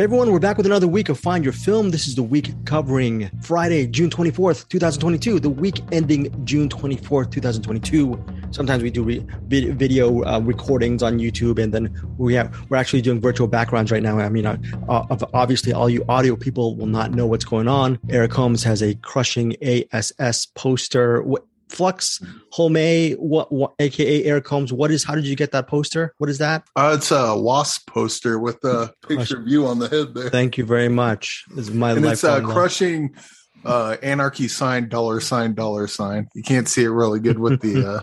Hey everyone, we're back with another week of Find Your Film. This is the week covering Friday, June 24th, 2022, the week ending June 24th, 2022. Sometimes we do re- video uh, recordings on YouTube, and then we have we're actually doing virtual backgrounds right now. I mean, uh, uh, obviously, all you audio people will not know what's going on. Eric Holmes has a crushing ASS poster. What, Flux Home, what, what, aka Eric Holmes. What is? How did you get that poster? What is that? Uh, it's a wasp poster with a picture of you on the head there. Thank you very much. This is my and it's uh, crushing uh, anarchy sign dollar sign dollar sign. You can't see it really good with the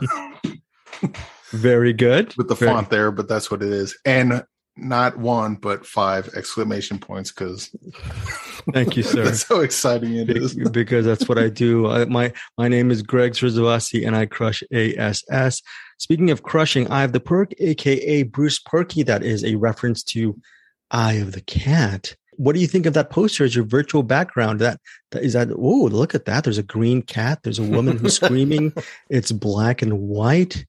uh, very good with the very font there, but that's what it is. And not one but five exclamation points because thank you sir. That's how exciting it is. Because that's what i do. I, my my name is greg Srisavasdi and i crush ass speaking of crushing i have the perk aka bruce Purkey that is a reference to eye of the cat. What do you think of that poster as your virtual background? That, that is that oh look at that. There's a green cat. There's a woman who's screaming. It's black and white.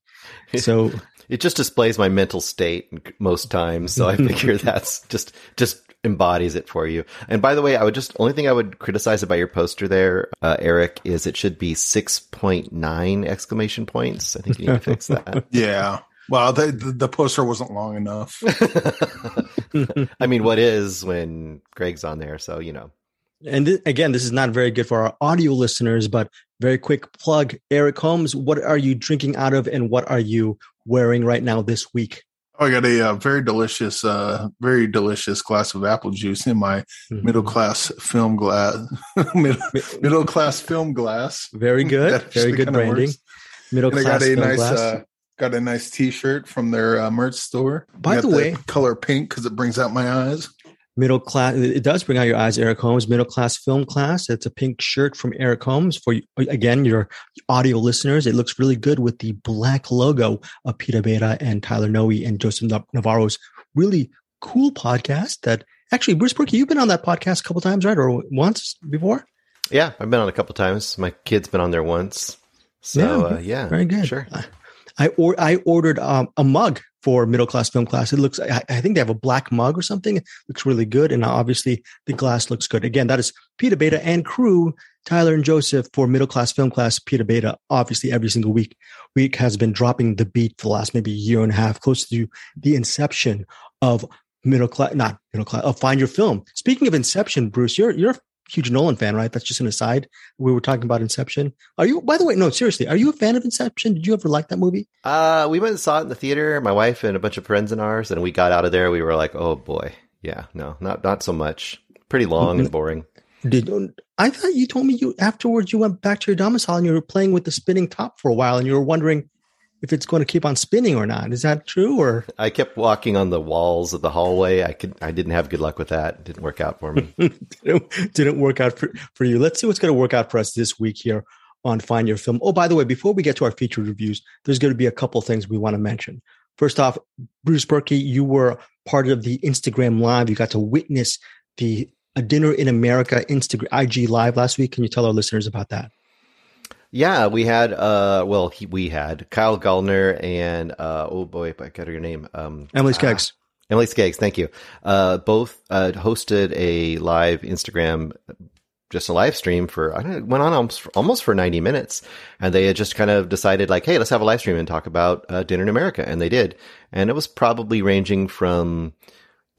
So it just displays my mental state most times. So I figure that's just just embodies it for you. And by the way, I would just only thing I would criticize about your poster there, uh, Eric, is it should be six point nine exclamation points. I think you need to fix that. yeah. Well, the, the poster wasn't long enough. I mean, what is when Greg's on there? So you know. And th- again, this is not very good for our audio listeners, but very quick plug. Eric Holmes, what are you drinking out of and what are you wearing right now this week? Oh, I got a uh, very delicious, uh, very delicious glass of apple juice in my mm-hmm. middle class film glass, middle, middle, class film glass. Very good, very good branding. Works. Middle and class. I got a nice, uh, got a nice T-shirt from their uh, merch store. By the way, color pink because it brings out my eyes middle class. It does bring out your eyes, Eric Holmes. Middle class film class. It's a pink shirt from Eric Holmes for again your audio listeners. It looks really good with the black logo of Peter Beta and Tyler Noe and Joseph Navarro's really cool podcast. That actually, Bruce Purkey, you've been on that podcast a couple times, right, or once before? Yeah, I've been on a couple times. My kid's been on there once. So yeah, uh, yeah very good. Sure. I or I ordered um, a mug for middle class film class. It looks, I, think they have a black mug or something. It looks really good. And obviously the glass looks good. Again, that is Peter Beta and crew, Tyler and Joseph for middle class film class. Peter Beta, obviously every single week, week has been dropping the beat for the last maybe year and a half, close to the inception of middle class, not middle class, of find your film. Speaking of inception, Bruce, you're, you're huge Nolan fan, right? That's just an aside. We were talking about Inception. Are you, by the way, no, seriously, are you a fan of Inception? Did you ever like that movie? Uh, we went and saw it in the theater, my wife and a bunch of friends and ours, and we got out of there. We were like, oh boy. Yeah, no, not, not so much. Pretty long and boring. Did I thought you told me you afterwards you went back to your domicile and you were playing with the spinning top for a while and you were wondering if it's going to keep on spinning or not. Is that true? Or I kept walking on the walls of the hallway. I could, I didn't have good luck with that. It didn't work out for me. didn't, didn't work out for, for you. Let's see what's going to work out for us this week here on Find Your Film. Oh, by the way, before we get to our featured reviews, there's going to be a couple things we want to mention. First off, Bruce Purkey, you were part of the Instagram live. You got to witness the a dinner in America Instagram IG live last week. Can you tell our listeners about that? Yeah, we had uh well he, we had Kyle Gallner and uh oh boy, I got your name. Um Emily Skeggs. Uh, Emily Skeggs, thank you. Uh both uh hosted a live Instagram just a live stream for I don't know, went on almost, almost for 90 minutes and they had just kind of decided like hey, let's have a live stream and talk about uh, dinner in America and they did. And it was probably ranging from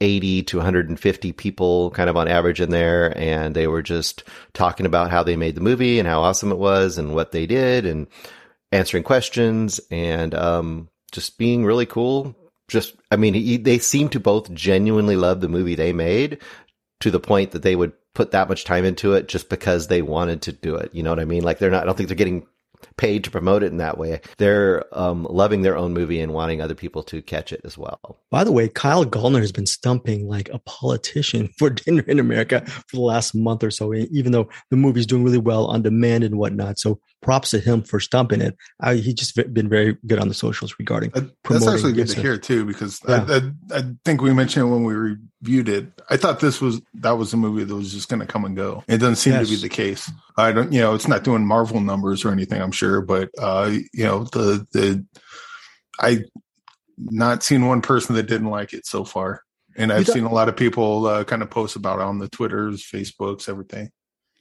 80 to 150 people kind of on average in there. And they were just talking about how they made the movie and how awesome it was and what they did and answering questions and, um, just being really cool. Just, I mean, he, they seem to both genuinely love the movie they made to the point that they would put that much time into it just because they wanted to do it. You know what I mean? Like they're not, I don't think they're getting paid to promote it in that way. They're um, loving their own movie and wanting other people to catch it as well. By the way, Kyle Gallner has been stumping like a politician for dinner in America for the last month or so, even though the movie's doing really well on demand and whatnot. So props to him for stumping it. I, he just been very good on the socials regarding. Uh, that's actually good to hear too, because yeah. I, I, I, think we mentioned when we reviewed it. I thought this was that was a movie that was just going to come and go. It doesn't seem yes. to be the case. I don't, you know, it's not doing Marvel numbers or anything. I'm sure, but uh, you know, the the I not seen one person that didn't like it so far. and I've seen a lot of people uh, kind of post about it on the Twitters, Facebooks, everything.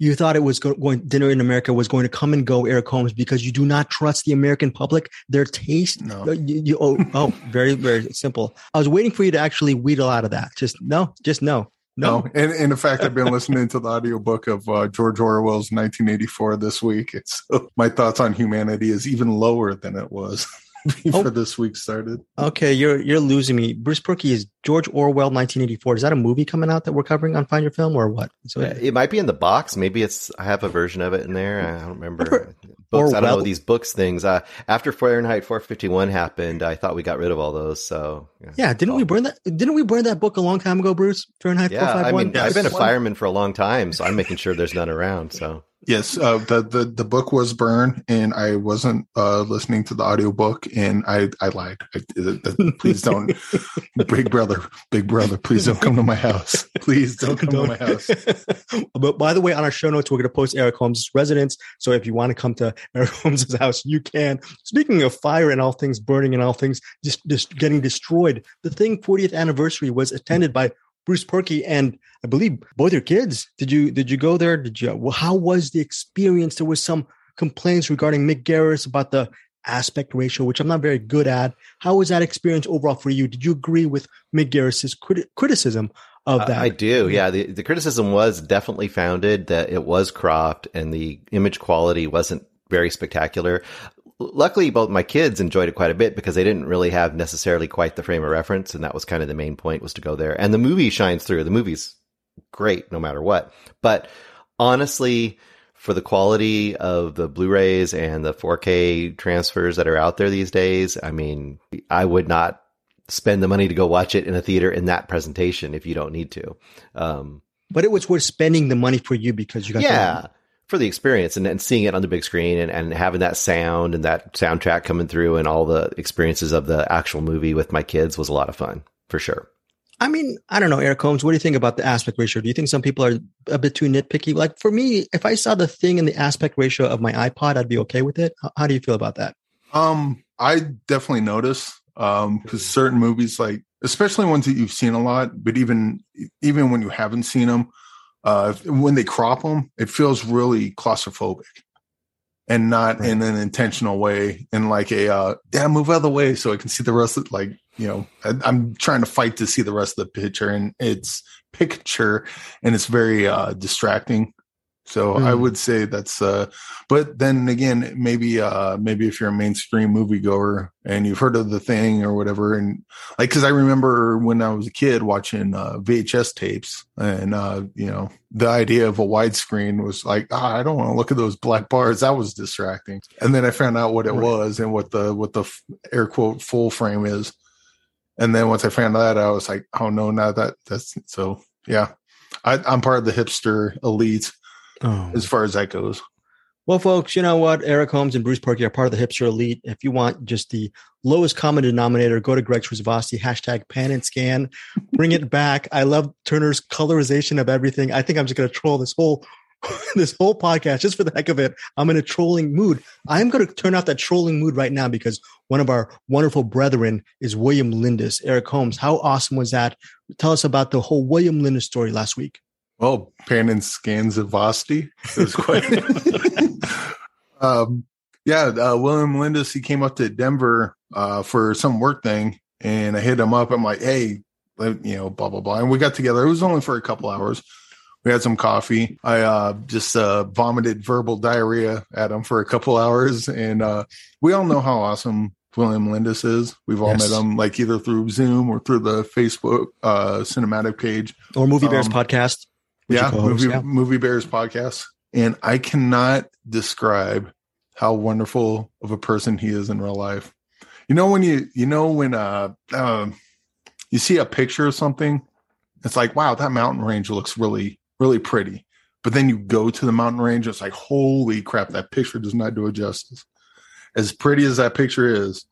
You thought it was go- going dinner in America was going to come and go, Eric Holmes, because you do not trust the American public, their taste. No, you, you, oh, oh, very, very simple. I was waiting for you to actually wheedle out of that. Just no, just no. No. no. And, and in fact, I've been listening to the audiobook of uh, George Orwell's 1984 this week. It's, my thoughts on humanity is even lower than it was. before oh. this week started. Okay, you're you're losing me. Bruce Purkey is George Orwell, 1984. Is that a movie coming out that we're covering on Find Your Film or what? So yeah, it might be in the box. Maybe it's. I have a version of it in there. I don't remember. Books, I don't know these books things. Uh, after Fahrenheit 451 happened, I thought we got rid of all those. So yeah, yeah didn't we burn that? Didn't we burn that book a long time ago, Bruce? Fahrenheit yeah, 451. I mean, I've been a fireman for a long time, so I'm making sure there's none around. So Yes, uh, the, the the book was burned, and I wasn't uh, listening to the audiobook, and I I lied. I, please don't, Big Brother, Big Brother, please don't come to my house. Please don't come don't. to my house. but by the way, on our show notes, we're going to post Eric Holmes' residence. So if you want to come to Eric Holmes' house, you can. Speaking of fire and all things burning and all things just, just getting destroyed, the thing 40th anniversary was attended by Bruce Purkey and I believe both your kids. Did you did you go there? Did you? Well, how was the experience? There was some complaints regarding Mick Garris about the aspect ratio, which I'm not very good at. How was that experience overall for you? Did you agree with Mick Garris's criti- criticism of that? Uh, I do. Yeah, the the criticism was definitely founded that it was cropped and the image quality wasn't very spectacular luckily both my kids enjoyed it quite a bit because they didn't really have necessarily quite the frame of reference and that was kind of the main point was to go there. And the movie shines through. The movie's great no matter what. But honestly for the quality of the blu-rays and the 4k transfers that are out there these days i mean i would not spend the money to go watch it in a theater in that presentation if you don't need to. Um, but it was worth spending the money for you because you got yeah for the experience and, and seeing it on the big screen and, and having that sound and that soundtrack coming through and all the experiences of the actual movie with my kids was a lot of fun for sure. I mean, I don't know, Eric Holmes. What do you think about the aspect ratio? Do you think some people are a bit too nitpicky? Like for me, if I saw the thing in the aspect ratio of my iPod, I'd be okay with it. How, how do you feel about that? Um, I definitely notice um because certain movies, like especially ones that you've seen a lot, but even even when you haven't seen them, uh, when they crop them, it feels really claustrophobic and not right. in an intentional way in like a uh damn move out of the way so i can see the rest of like you know I, am trying to fight to see the rest of the picture and it's picture and it's very uh distracting so mm. I would say that's uh but then again maybe uh maybe if you're a mainstream moviegoer and you've heard of the thing or whatever and like cuz I remember when I was a kid watching uh VHS tapes and uh you know the idea of a widescreen was like ah, I don't want to look at those black bars. That was distracting. And then I found out what it right. was and what the what the air quote full frame is. And then once I found that I was like oh no not that that's so yeah. I, I'm part of the hipster elite oh. as far as that goes. Well, folks, you know what? Eric Holmes and Bruce Purkey are part of the hipster elite. If you want just the lowest common denominator, go to Greg Srisavasdi, hashtag pan and scan. Bring it back. I love Turner's colorization of everything. I think I'm just going to troll this whole this whole podcast just for the heck of it. I'm in a trolling mood. I'm going to turn off that trolling mood right now because one of our wonderful brethren is William Melendez. Eric Holmes, how awesome was that? Tell us about the whole William Melendez story last week. Well, Pan and Scans of Vosti. It was quite. um, yeah, uh, William Melendez, he came up to Denver uh, for some work thing, and I hit him up. I'm like, hey, you know, blah blah blah, and we got together. It was only for a couple hours. We had some coffee. I uh, just uh, vomited verbal diarrhea at him for a couple hours, and uh, we all know how awesome William Melendez is. We've all yes. met him like either through Zoom or through the Facebook uh, cinematic page or Movie Bears um, podcast yeah, movie, yeah. movie Bears podcast. And I cannot describe how wonderful of a person he is in real life. You know when you you know when uh, uh you see a picture of something, it's like wow that mountain range looks really really pretty. But then you go to the mountain range, it's like holy crap that picture does not do it justice. As pretty as that picture is,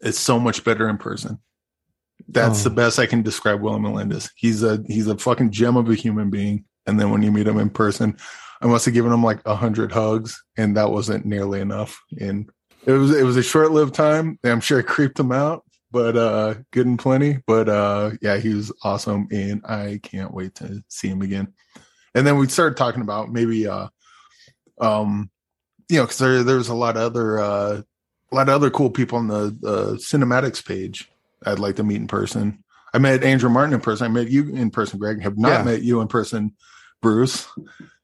it's so much better in person. That's oh. the best I can describe William Melendez. He's a he's a fucking gem of a human being. And then when you meet him in person, I must have given him like a hundred hugs, and that wasn't nearly enough. And it was it was a short lived time. I'm sure it creeped him out, but uh, good and plenty. But uh, yeah, he was awesome, and I can't wait to see him again. And then we started talking about maybe, uh, um, you know, because there there's a lot of other uh, a lot of other cool people on the the CinemAddicts page. I'd like to meet in person. I met Andrew Martin in person. I met you in person, Greg. Have not yeah. met you in person, Bruce.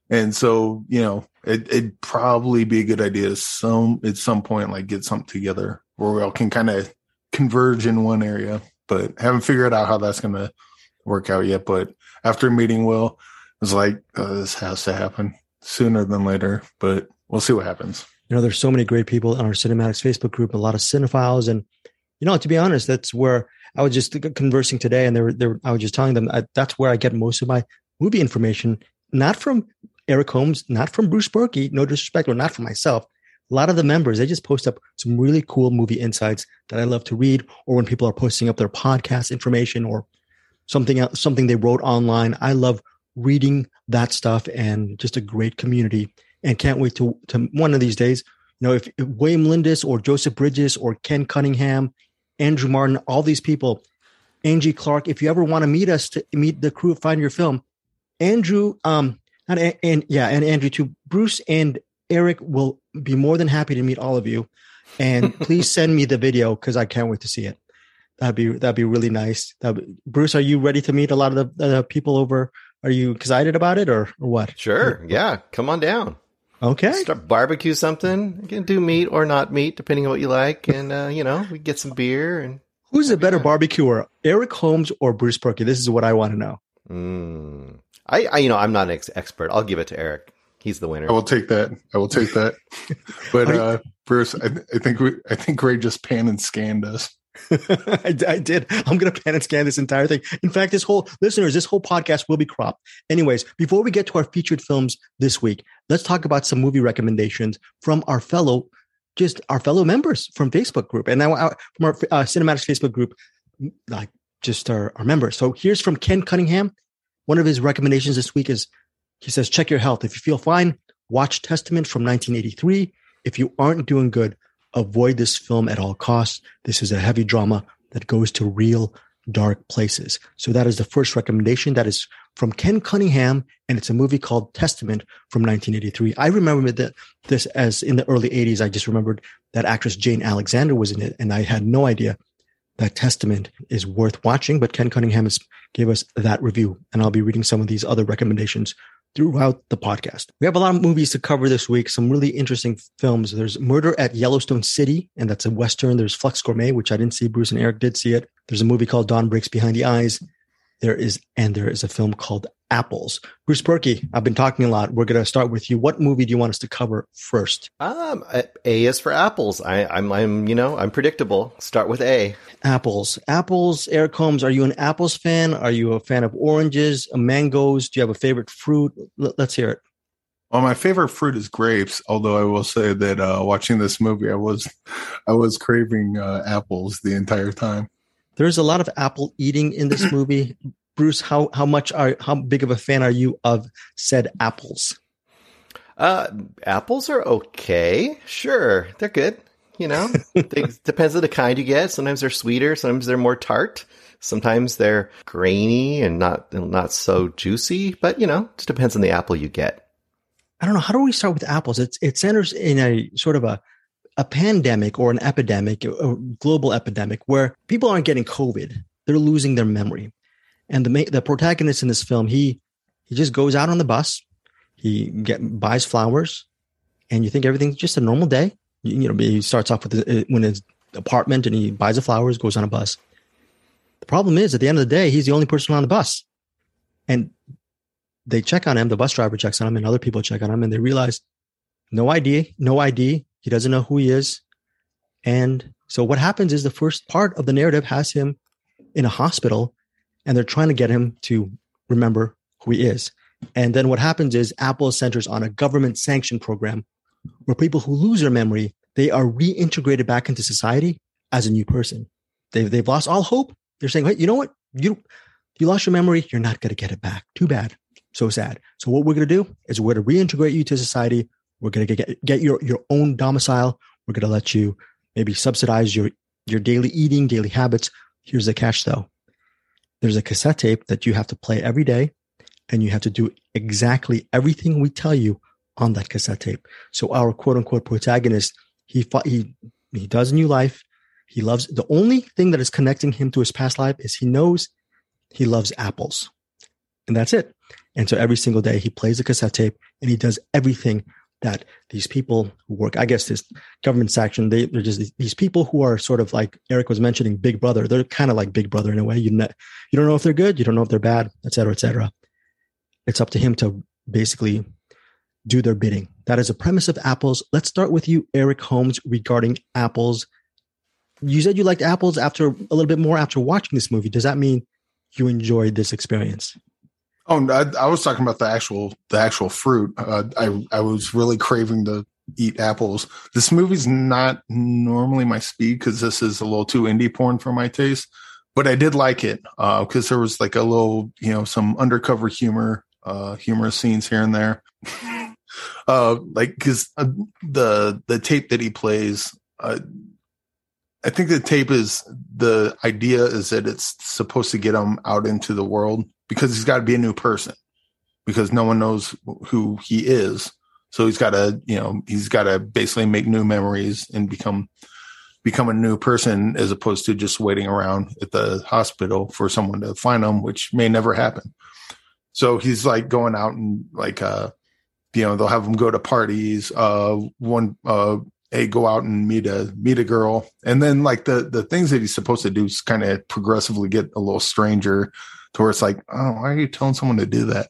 And so, you know, it, would probably be a good idea some at some point, like get something together where we all can kind of converge in one area. But haven't figured out how that's going to work out yet. But after meeting Will, I was like, oh, this has to happen sooner than later. But we'll see what happens. You know, there's so many great people on our CinemAddicts Facebook group, a lot of cinephiles, and you know, to be honest, that's where I was just conversing today, and they were, they were I was just telling them I, that's where I get most of my movie information, not from Eric Holmes, not from Bruce Purkey, no disrespect, or not from myself. A lot of the members, they just post up some really cool movie insights that I love to read, or when people are posting up their podcast information or something else, something they wrote online. I love reading that stuff and just a great community. And can't wait to to one of these days. You know, if, if William Melendez or Joseph Bridges or Ken Cunningham, Andrew Martin, all these people, Angie Clark, if you ever want to meet us to meet the crew of Find Your Film, Andrew, um, and, and yeah, and Andrew too. Bruce and Eric will be more than happy to meet all of you. And please send me the video because I can't wait to see it. That'd be that'd be really nice. Be, Bruce, are you ready to meet a lot of the, the people over? Are you excited about it or, or what? Sure. Yeah. Come on down. Okay. Start barbecue something. You can do meat or not meat, depending on what you like. And, uh, you know, we get some beer and. Who's a better barbecuer, Eric Holmes or Bruce Purkey? This is what I want to know. Mm. I, I, you know, I'm not an ex- expert. I'll give it to Eric. He's the winner. I will take that. I will take that. but uh, Bruce, I, I, think we, I think Ray just pan and scanned us. I, I, did. I'm going to pan and scan this entire thing. In fact, this whole listeners, this whole podcast will be cropped. Anyways, before we get to our featured films this week, let's talk about some movie recommendations from our fellow, just our fellow members from Facebook group, and now our, from our uh, CinemAddicts Facebook group, like just our, our members. So here's from Ken Cunningham. One of his recommendations this week is he says, check your health. If you feel fine, watch Testament from 1983. If you aren't doing good, avoid this film at all costs. This is a heavy drama that goes to real dark places. So that is the first recommendation. That is from Ken Cunningham, and it's a movie called Testament from 1983. I remember that this as in the early 80s. I just remembered that actress Jane Alexander was in it, and I had no idea that Testament is worth watching. But Ken Cunningham has gave us that review. And I'll be reading some of these other recommendations throughout the podcast. We have a lot of movies to cover this week, some really interesting films. There's Murder at Yellowstone City, and that's a Western. There's Flux Gourmet, which I didn't see. Bruce and Eric did see it. There's a movie called Dawn Breaks Behind the Eyes. There is, and there is a film called Apples. Bruce Purkey, I've been talking a lot. We're going to start with you. What movie do you want us to cover first? Um, A is for apples. I, I'm, I'm, you know, I'm predictable. Start with A. Apples. Apples. Eric Holmes, are you an apples fan? Are you a fan of oranges, mangoes? Do you have a favorite fruit? L- let's hear it. Well, my favorite fruit is grapes. Although I will say that uh, watching this movie, I was, I was craving uh, apples the entire time. There's a lot of apple eating in this movie. Bruce, how how much are how big of a fan are you of said apples? Uh, apples are okay. Sure, they're good. You know, it depends on the kind you get. Sometimes they're sweeter. Sometimes they're more tart. Sometimes they're grainy and not not so juicy. But you know, it depends on the apple you get. I don't know. How do we start with apples? It's it centers in a sort of a a pandemic or an epidemic, a global epidemic, where people aren't getting COVID; they're losing their memory. And the the protagonist in this film, he he just goes out on the bus, he get buys flowers, and you think everything's just a normal day. You, you know, he starts off with when uh, his apartment and he buys the flowers, goes on a bus. The problem is, at the end of the day, he's the only person on the bus, and they check on him. The bus driver checks on him, and other people check on him, and they realize no ID, no ID. He doesn't know who he is, and so what happens is the first part of the narrative has him in a hospital and they're trying to get him to remember who he is. And then what happens is Apple centers on a government sanctioned program where people who lose their memory, they are reintegrated back into society as a new person. They've, they've lost all hope. They're saying, hey, you know what? You, you lost your memory. You're not going to get it back. Too bad. So sad. So what we're going to do is we're going to reintegrate you to society. We're going to get, get your, your own domicile. We're going to let you maybe subsidize your your daily eating, daily habits. Here's the catch though. There's a cassette tape that you have to play every day and you have to do exactly everything we tell you on that cassette tape. So our quote unquote protagonist, he fought, he, he does a new life. He loves the only thing that is connecting him to his past life is he knows he loves apples and that's it. And so every single day he plays a cassette tape and he does everything that these people who work, I guess this government section, they, they're just these people who are sort of like Eric was mentioning, Big Brother. They're kind of like Big Brother in a way. You, ne- you don't know if they're good, you don't know if they're bad, et cetera, et cetera. It's up to him to basically do their bidding. That is a premise of apples. Let's start with you, Eric Holmes, regarding apples. You said you liked apples after a little bit more after watching this movie. Does that mean you enjoyed this experience? Oh, I, I, was talking about the actual the actual fruit. Uh, I I was really craving to eat apples. This movie's not normally my speed because this is a little too indie porn for my taste, but I did like it because uh, there was like a little you know some undercover humor, uh, humorous scenes here and there. uh, like because uh, the the tape that he plays. Uh, I think the tape is the idea is that it's supposed to get him out into the world because he's got to be a new person because no one knows who he is. So he's got to, you know, he's got to basically make new memories and become become a new person as opposed to just waiting around at the hospital for someone to find him, which may never happen. So he's like going out and like uh you know, they'll have him go to parties, uh one uh hey, go out and meet a meet a girl. And then like the the things that he's supposed to do is kind of progressively get a little stranger to where it's like, oh, why are you telling someone to do that?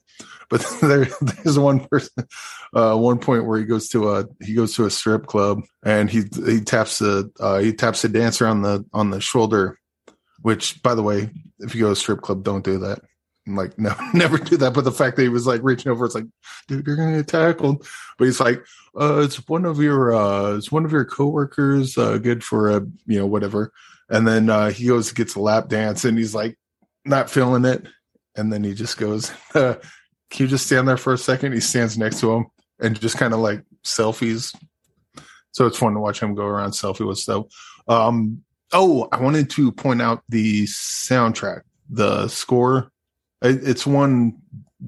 But there, there's one person, uh, one point where he goes to a he goes to a strip club and he he taps the uh, he taps the dancer on the on the shoulder. Which, by the way, if you go to a strip club, don't do that. I'm like, no, never do that. But the fact that he was like reaching over, it's like, dude, you're gonna get tackled. But he's like, uh, it's one of your uh, it's one of your coworkers, uh, good for a you know whatever. And then uh, he goes gets a lap dance, and he's like, not feeling it. And then he just goes, uh, Can you just stand there for a second? He stands next to him and just kind of like selfies. So it's fun to watch him go around selfie with stuff. Um, oh, I wanted to point out the soundtrack, the score. It's one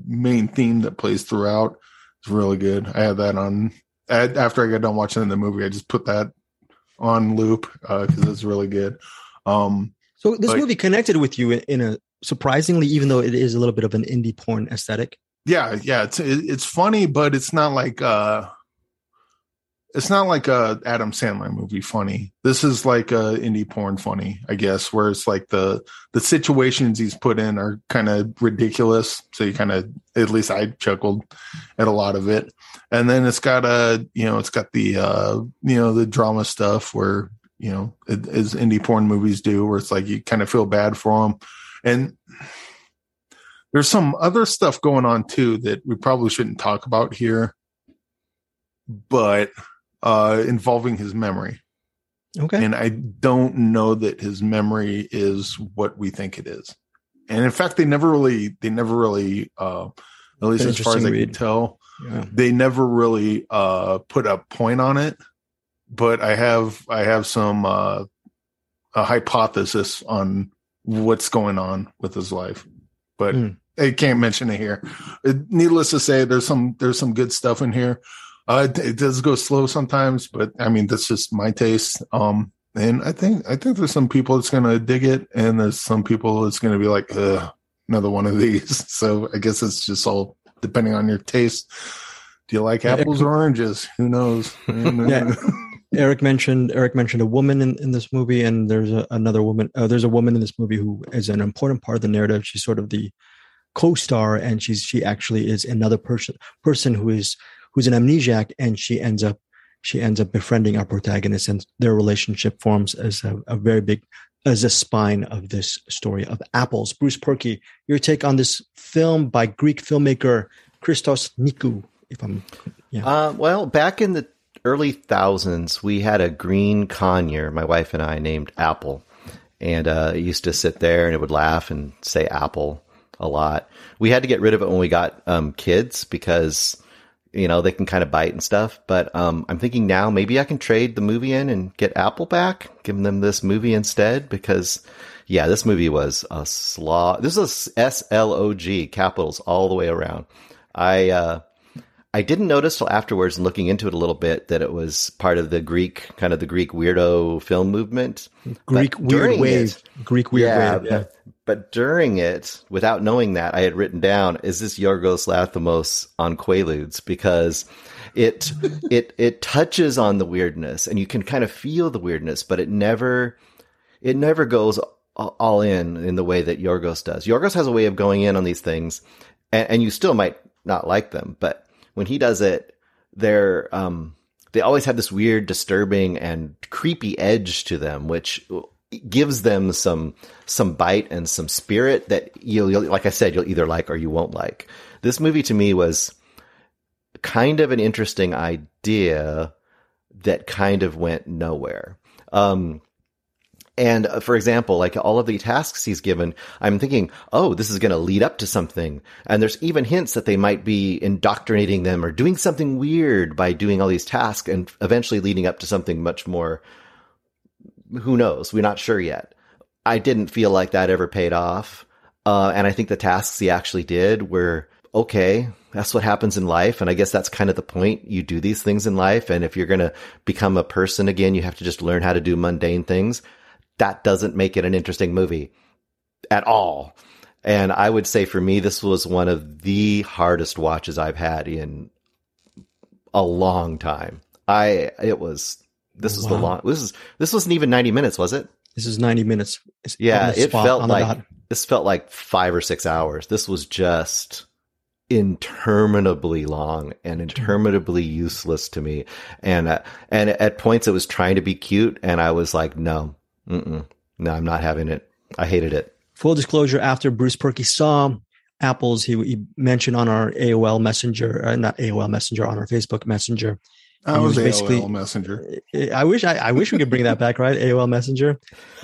main theme that plays throughout. It's really good. I had that on after I got done watching the movie. I just put that on loop because uh, it's really good. Um, so this movie connected with you in, in, a surprisingly, even though it is a little bit of an indie porn aesthetic. Yeah, yeah, it's it's funny, but it's not like uh it's not like a Adam Sandler movie funny. This is like a indie porn funny, I guess, where it's like the the situations he's put in are kind of ridiculous. So you kind of at least I chuckled at a lot of it. And then it's got a you know, it's got the uh you know, the drama stuff where you know, as indie porn movies do, where it's like you kind of feel bad for them. And there's some other stuff going on too that we probably shouldn't talk about here, but uh, involving his memory. Okay. And I don't know that his memory is what we think it is. And in fact, they never really, they never really, uh, at least as far as I can tell, yeah. they never really uh, put a point on it but I have I have some uh, a hypothesis on what's going on with his life, but mm. I can't mention it here. It, needless to say, there's some there's some good stuff in here. Uh, it, it, does go slow sometimes, but I mean that's just my taste. Um, and I think I think there's some people that's gonna dig it, and there's some people that's gonna be like, another one of these. So I guess it's just all depending on your taste. Do you like apples or oranges? Who knows? yeah. Eric mentioned Eric mentioned a woman in, in this movie, and there's a, another woman. Uh, there's a woman in this movie who is an important part of the narrative. She's sort of the co-star, and she's she actually is another person person who is who's an amnesiac, and she ends up she ends up befriending our protagonist, and their relationship forms as a, a very big as a spine of this story of apples. Bruce Purkey, your take on this film by Greek filmmaker Christos Nikou, if I'm yeah. Uh, well, back in the early thousands, we had a green conure, my wife and I, named Apple. And uh, it used to sit there and it would laugh and say Apple a lot. We had to get rid of it when we got um, kids because you know, they can kind of bite and stuff. But um, I'm thinking now maybe I can trade the movie in and get Apple back, give them this movie instead because yeah, this movie was a slog. This is S L O G capitals all the way around. I uh, I didn't notice till afterwards and looking into it a little bit that it was part of the Greek kind of the Greek weirdo film movement. Greek but weird wave. It, Greek weird yeah, wave. Yeah. But during it, without knowing that, I had written down, "Is this Yorgos Lanthimos on Quaaludes?" Because it it it touches on the weirdness, and you can kind of feel the weirdness, but it never it never goes all in in the way that Yorgos does. Yorgos has a way of going in on these things, and, and you still might not like them, but when he does it, they're um, they always have this weird, disturbing, and creepy edge to them, which gives them some some bite and some spirit that you'll, you'll like I said, you'll either like or you won't like. This movie to me was kind of an interesting idea that kind of went nowhere. Um, and uh, for example, like all of the tasks he's given, I'm thinking, oh, this is going to lead up to something. And there's even hints that they might be indoctrinating them or doing something weird by doing all these tasks and eventually leading up to something much more. Who knows? We're not sure yet. I didn't feel like that ever paid off. Uh, and I think the tasks he actually did were okay. That's what happens in life. And I guess that's kind of the point. You do these things in life. And if you're going to become a person again, you have to just learn how to do mundane things that doesn't make it an interesting movie at all. And I would say for me, this was one of the hardest watches I've had in a long time. I, it was, this was wow. the long, this is, this wasn't even 90 minutes, was it? This is 90 minutes. It's yeah. It felt like, this felt like five or six hours. This was just interminably long and interminably useless to me. And, uh, and at points it was trying to be cute. And I was like, no, Mm-mm. No, I'm not having it. I hated it. Full disclosure: After Bruce Purkey saw apples, he, he mentioned on our AOL Messenger, uh, not AOL Messenger, on our Facebook Messenger. I was, was basically AOL Messenger. I wish I, I wish we could bring that back, right? AOL Messenger.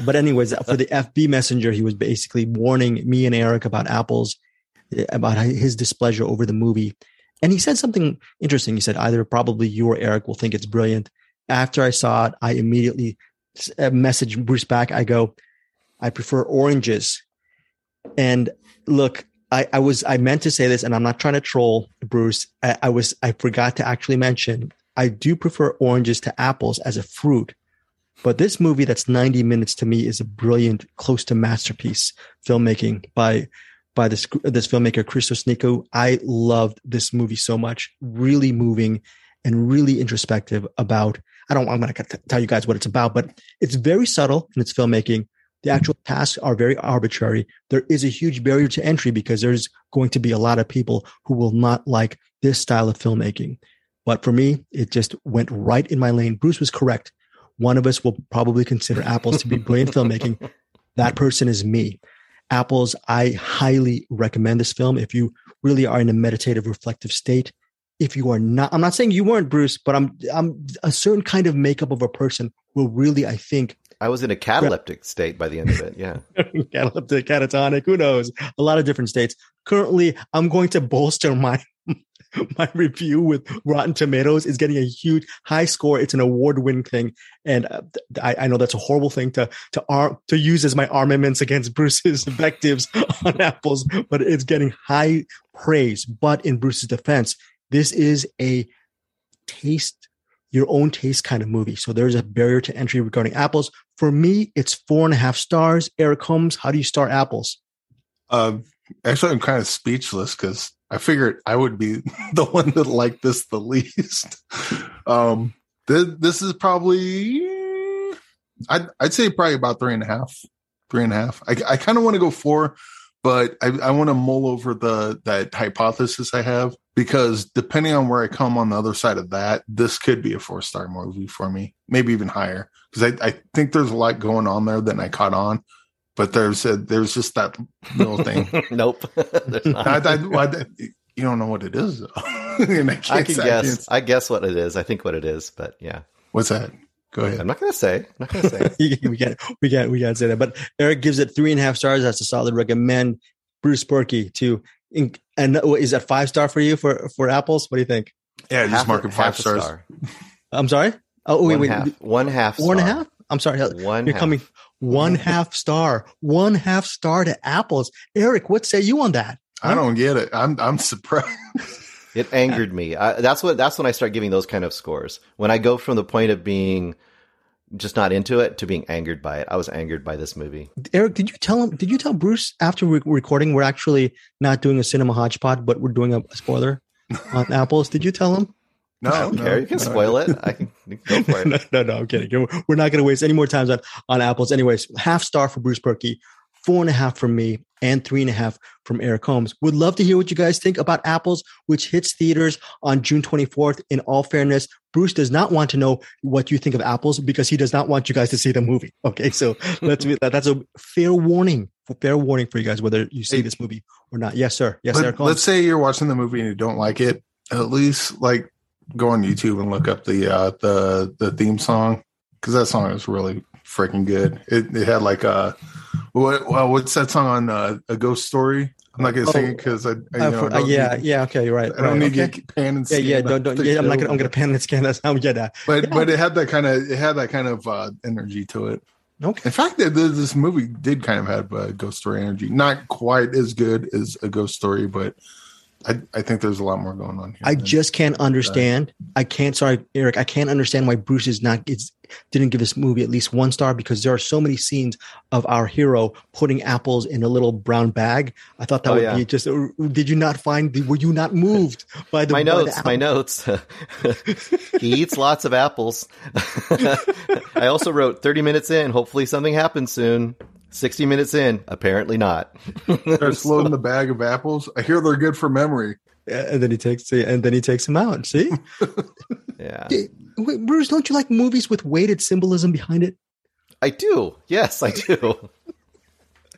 But anyways, for the FB Messenger, he was basically warning me and Eric about apples, about his displeasure over the movie. And he said something interesting. He said either probably you or Eric will think it's brilliant. After I saw it, I immediately Uh, message Bruce back. I go, I prefer oranges. And look, I, I was I meant to say this, and I'm not trying to troll Bruce. I, I was I forgot to actually mention I do prefer oranges to apples as a fruit. But this movie that's 90 minutes to me is a brilliant, close to masterpiece filmmaking by by this this filmmaker Christos Nikou. I loved this movie so much. Really moving and really introspective about I don't I'm going to tell you guys what it's about, but it's very subtle in its filmmaking. The actual tasks are very arbitrary. There is a huge barrier to entry because there's going to be a lot of people who will not like this style of filmmaking. But for me, it just went right in my lane. Bruce was correct. One of us will probably consider apples to be brilliant filmmaking. That person is me. Apples, I highly recommend this film if you really are in a meditative, reflective state if you are not i'm not saying you weren't bruce but i'm i'm a certain kind of makeup of a person will really i think i was in a cataleptic state by the end of it yeah. Cataleptic catatonic who knows? A lot of different states. Currently i'm going to bolster my my review with rotten tomatoes. Is getting a huge high score. It's an award-winning thing. And uh, I, I, know that's a horrible thing to to arm to use as my armaments against bruce's invectives on apples but it's getting high praise. But in bruce's defense this is a taste, your own taste kind of movie. So there's a barrier to entry regarding apples. For me, it's four and a half stars. Eric Holmes, how do you star apples? Um, actually, I'm kind of speechless because I figured I would be the one that liked this the least. um, th- this is probably, I'd, I'd say probably about three and a half, three and a half. I, I kind of want to go four, but I, I want to mull over the that hypothesis I have because depending on where I come on the other side of that, this could be a four star movie for me, maybe even higher. Because I, I think there's a lot going on there that I caught on, but there's a, there's just that little thing. nope, I, I, I, you don't know what it is. I, I, can guess. I guess what it is. I think what it is, but yeah. What's that? Go ahead. I'm not going to say. I'm not going to say. we can't. We can't. We can't say that. But Eric gives it three and a half stars. That's a solid recommend. Bruce Purkey to and is that five star for you for for apples? What do you think? Yeah, just mark it five stars. Star. I'm sorry. Oh wait, one wait, half, one half, four and a half. I'm sorry. One. You're half. coming one half star, one half star to apples. Eric, what say you on that? I don't get it. I'm I'm surprised. It angered me. I, that's what. That's when I start giving those kind of scores. When I go from the point of being just not into it to being angered by it. I was angered by this movie. Eric, did you tell him? Did you tell Bruce after re- recording we're actually not doing a cinema hodgepodge, but we're doing a spoiler on apples? Did you tell him? No, I don't no, care. You can no. spoil it. I can go for it. no, no, no, I'm kidding. We're not going to waste any more time on, on apples. Anyways, half star for Bruce Purkey, four and a half from me, and three and a half from Eric Holmes. Would love to hear what you guys think about Apples, which hits theaters on June 24th. In all fairness, Bruce does not want to know what you think of Apples because he does not want you guys to see the movie. Okay, so let's be, that, that's a fair warning, fair warning for you guys whether you see this movie or not. Yes, sir. Yes, Let, Eric Holmes. let's say you're watching the movie and you don't like it. At least like go on YouTube and look up the uh, the the theme song because that song is really freaking good. It, it had like a what well, what's that song on uh, a ghost story? I'm not gonna sing Oh, it because I, I, you Uh, know, for- I uh, yeah, need, yeah. Okay, you're right. I don't right, need to okay. get pan and scan. Yeah, yeah. Don't, don't. Yeah, I'm not gonna. I'm gonna pan and scan. That's how we get that. But Yeah. but it had that kind of it had that kind of uh, energy to it. Okay. In fact, that this this movie did kind of have a ghost story energy. Not quite as good as a ghost story, but I, I think there's a lot more going on here. I just can't understand. I can't. Sorry, Eric. I can't understand why Bruce is not. It's didn't give this movie at least one star because there are so many scenes of our hero putting apples in a little brown bag. I thought that Oh, would yeah. be just. Uh, did you not find? The, Were you not moved by the my by the notes, my notes. he eats lots of apples. I also wrote 30 minutes in. Hopefully something happens soon. 60 minutes in. Apparently not. starts loading the bag of apples. I hear they're good for memory. And then he takes. And then he takes him out. See, Yeah. Wait, Bruce, don't you like movies with weighted symbolism behind it? I do. Yes, I do.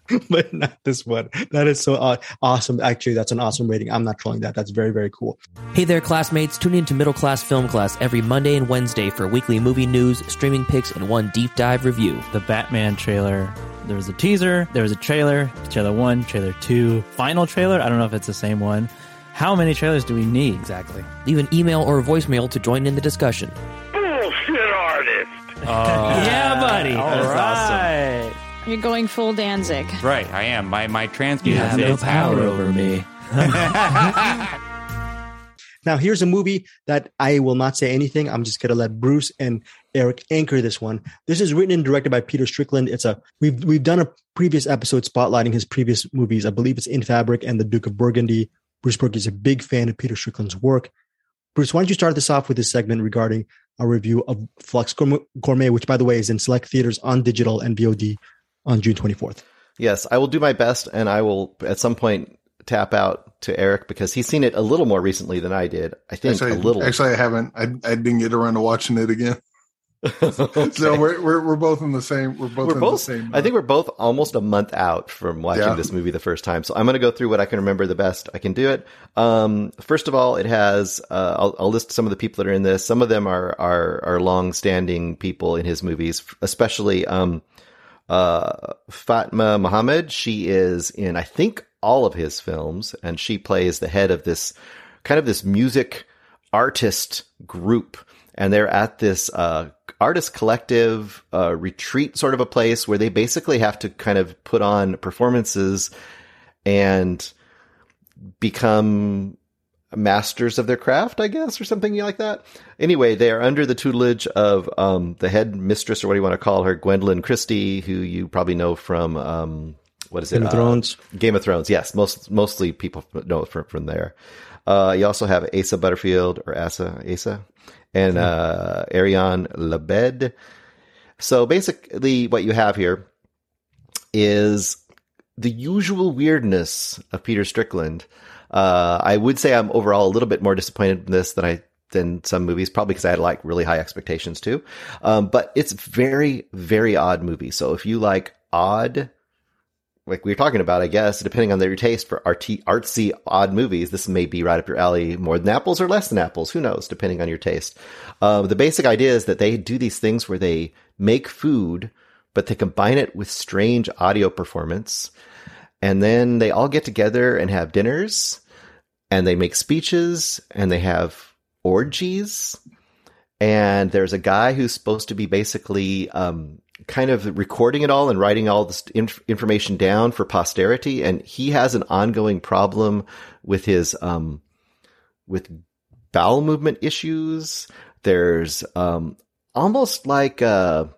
but not this one. That is so uh, awesome. Actually, that's an awesome rating. I'm not trolling that. That's very, very cool. Hey there, classmates. Tune in to Middle Class Film Class every Monday and Wednesday for weekly movie news, streaming picks, and one deep dive review. the Batman trailer. There was a teaser, there was a trailer, trailer one, trailer two, final trailer. I don't know if it's the same one. How many trailers do we need exactly? Leave an email or voicemail to join in the discussion. Uh, yeah, buddy. All That's right. awesome. You're going full Danzig. Right, I am. My my trans You have no power over me. Now, here's a movie that I will not say anything. I'm just going to let Bruce and Eric anchor this one. This is written and directed by Peter Strickland. It's a we've we've done a previous episode spotlighting his previous movies. I believe it's In Fabric and The Duke of Burgundy. Bruce Purkey is a big fan of Peter Strickland's work. Bruce, why don't you start this off with this segment regarding a review of Flux Gourmet- Gourmet, which, by the way, is in select theaters on digital and VOD on June 24th. Yes, I will do my best and I will at some point tap out to Eric because he's seen it a little more recently than I did. I think Actually, a little. actually, I haven't. I, I didn't get around to watching it again. Okay. So we're, we're we're both in the same. We're both we're in both. the same. I think we're both almost a month out from watching Yeah. this movie the first time. So I'm going to go through what I can remember the best. I can do it. Um, first of all, it has. Uh, I'll, I'll list some of the people that are in this. Some of them are are are long standing people in his movies, especially um, uh, Fatma Mohamed. She is in I think all of his films, and she plays the head of this kind of this music artist group and they're at this uh, artist collective uh, retreat sort of a place where they basically have to kind of put on performances and become masters of their craft, I guess, or something like that. Anyway, they are under the tutelage of um, the head mistress, or what do you want to call her, Gwendoline Christie, who you probably know from um, what is it? Game of Uh, Thrones. Game of Thrones, yes. Most mostly people know it from from there. Uh, you also have Asa Butterfield or Asa Asa and uh, Ariane Labed. So basically, what you have here is the usual weirdness of Peter Strickland. Uh, I would say I'm overall a little bit more disappointed in this than I than some movies, probably because I had like really high expectations too. Um, but it's very very odd movie. So if you like odd like we were talking about, I guess, depending on their taste for arty, artsy, odd movies, this may be right up your alley more than apples or less than apples. Who knows, depending on your taste. Uh, the basic idea is that they do these things where they make food, but they combine it with strange audio performance. And then they all get together and have dinners and they make speeches and they have orgies. And there's a guy who's supposed to be basically um, kind of recording it all and writing all this inf- information down for posterity. And he has an ongoing problem with his um, with bowel movement issues. There's um, almost like a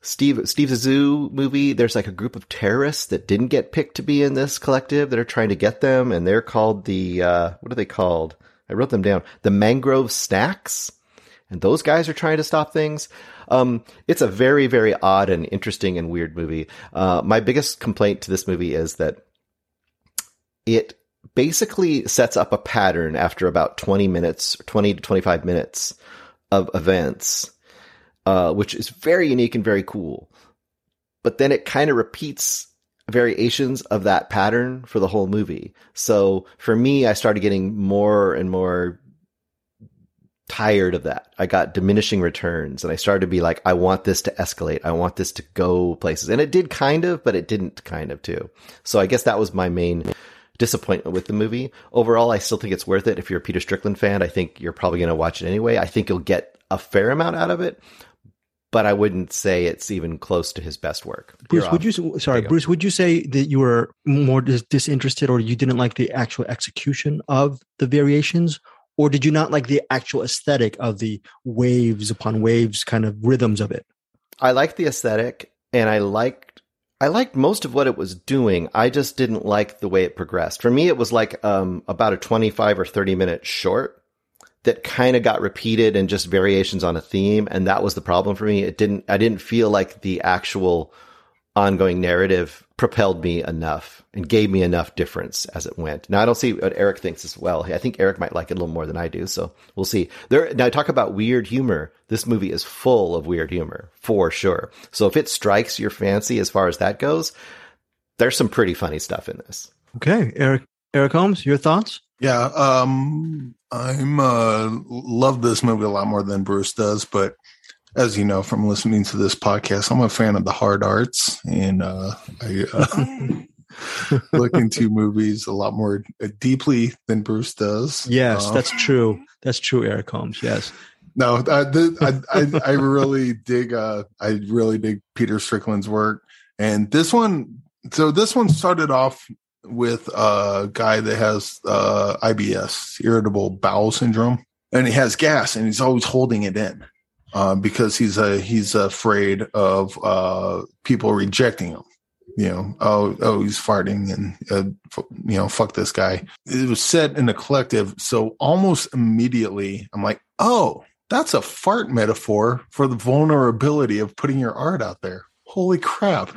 Steve Steve Zissou movie. There's like a group of terrorists that didn't get picked to be in this collective that are trying to get them, and they're called the uh, what are they called? I wrote them down. The Mangrove Snacks and those guys are trying to stop things. Um, it's a very, very odd and interesting and weird movie. Uh, my biggest complaint to this movie is that it basically sets up a pattern after about 20 minutes, 20 to 25 minutes of events, uh, which is very unique and very cool. But then it kind of repeats variations of that pattern for the whole movie. So for me, I started getting more and more tired of that. I got diminishing returns and I started to be like, I want this to escalate. I want this to go places. And it did kind of, but it didn't kind of too. So I guess that was my main disappointment with the movie. Overall, I still think it's worth it. If you're a Peter Strickland fan, I think you're probably going to watch it anyway. I think you'll get a fair amount out of it, but I wouldn't say it's even close to his best work. Bruce, would you sorry, you Bruce, would you say that you were more dis- disinterested or you didn't like the actual execution of the variations or did you not like the actual aesthetic of the waves upon waves kind of rhythms of it? I liked the aesthetic and I liked I liked most of what it was doing. I just didn't like the way it progressed. For me it was like um, about a 25 or 30 minute short that kind of got repeated and just variations on a theme and that was the problem for me. It didn't I didn't feel like the actual ongoing narrative propelled me enough and gave me enough difference as it went. Now I don't see what Eric thinks as well. I think Eric might like it a little more than I do. So we'll see. There now talk about weird humor. This movie is full of weird humor for sure. So if it strikes your fancy as far as that goes, there's some pretty funny stuff in this. Okay, Eric Eric Holmes, your thoughts? Yeah, um I'm uh love this movie a lot more than Bruce does, but as you know from listening to this podcast, I'm a fan of the hard arts, and uh, I uh, look into movies a lot more deeply than Bruce does. Yes, uh, that's true. That's true, Eric Holmes. Yes. No, I, I, I, I really dig. Uh, I really dig Peter Strickland's work, and this one. So this one started off with a guy that has uh, IBS, irritable bowel syndrome, and he has gas, and he's always holding it in uh, because he's a he's afraid of uh, people rejecting him. You know, oh oh, he's farting, and uh, you know, fuck this guy. It was set in a collective, so almost immediately, I'm like, oh, that's a fart metaphor for the vulnerability of putting your art out there. Holy crap!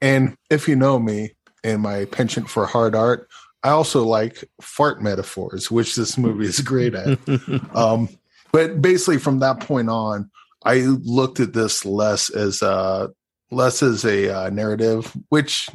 And if you know me and my penchant for hard art, I also like fart metaphors, which this movie is great at. um, but basically from that point on i looked at this less as uh less as a uh, narrative which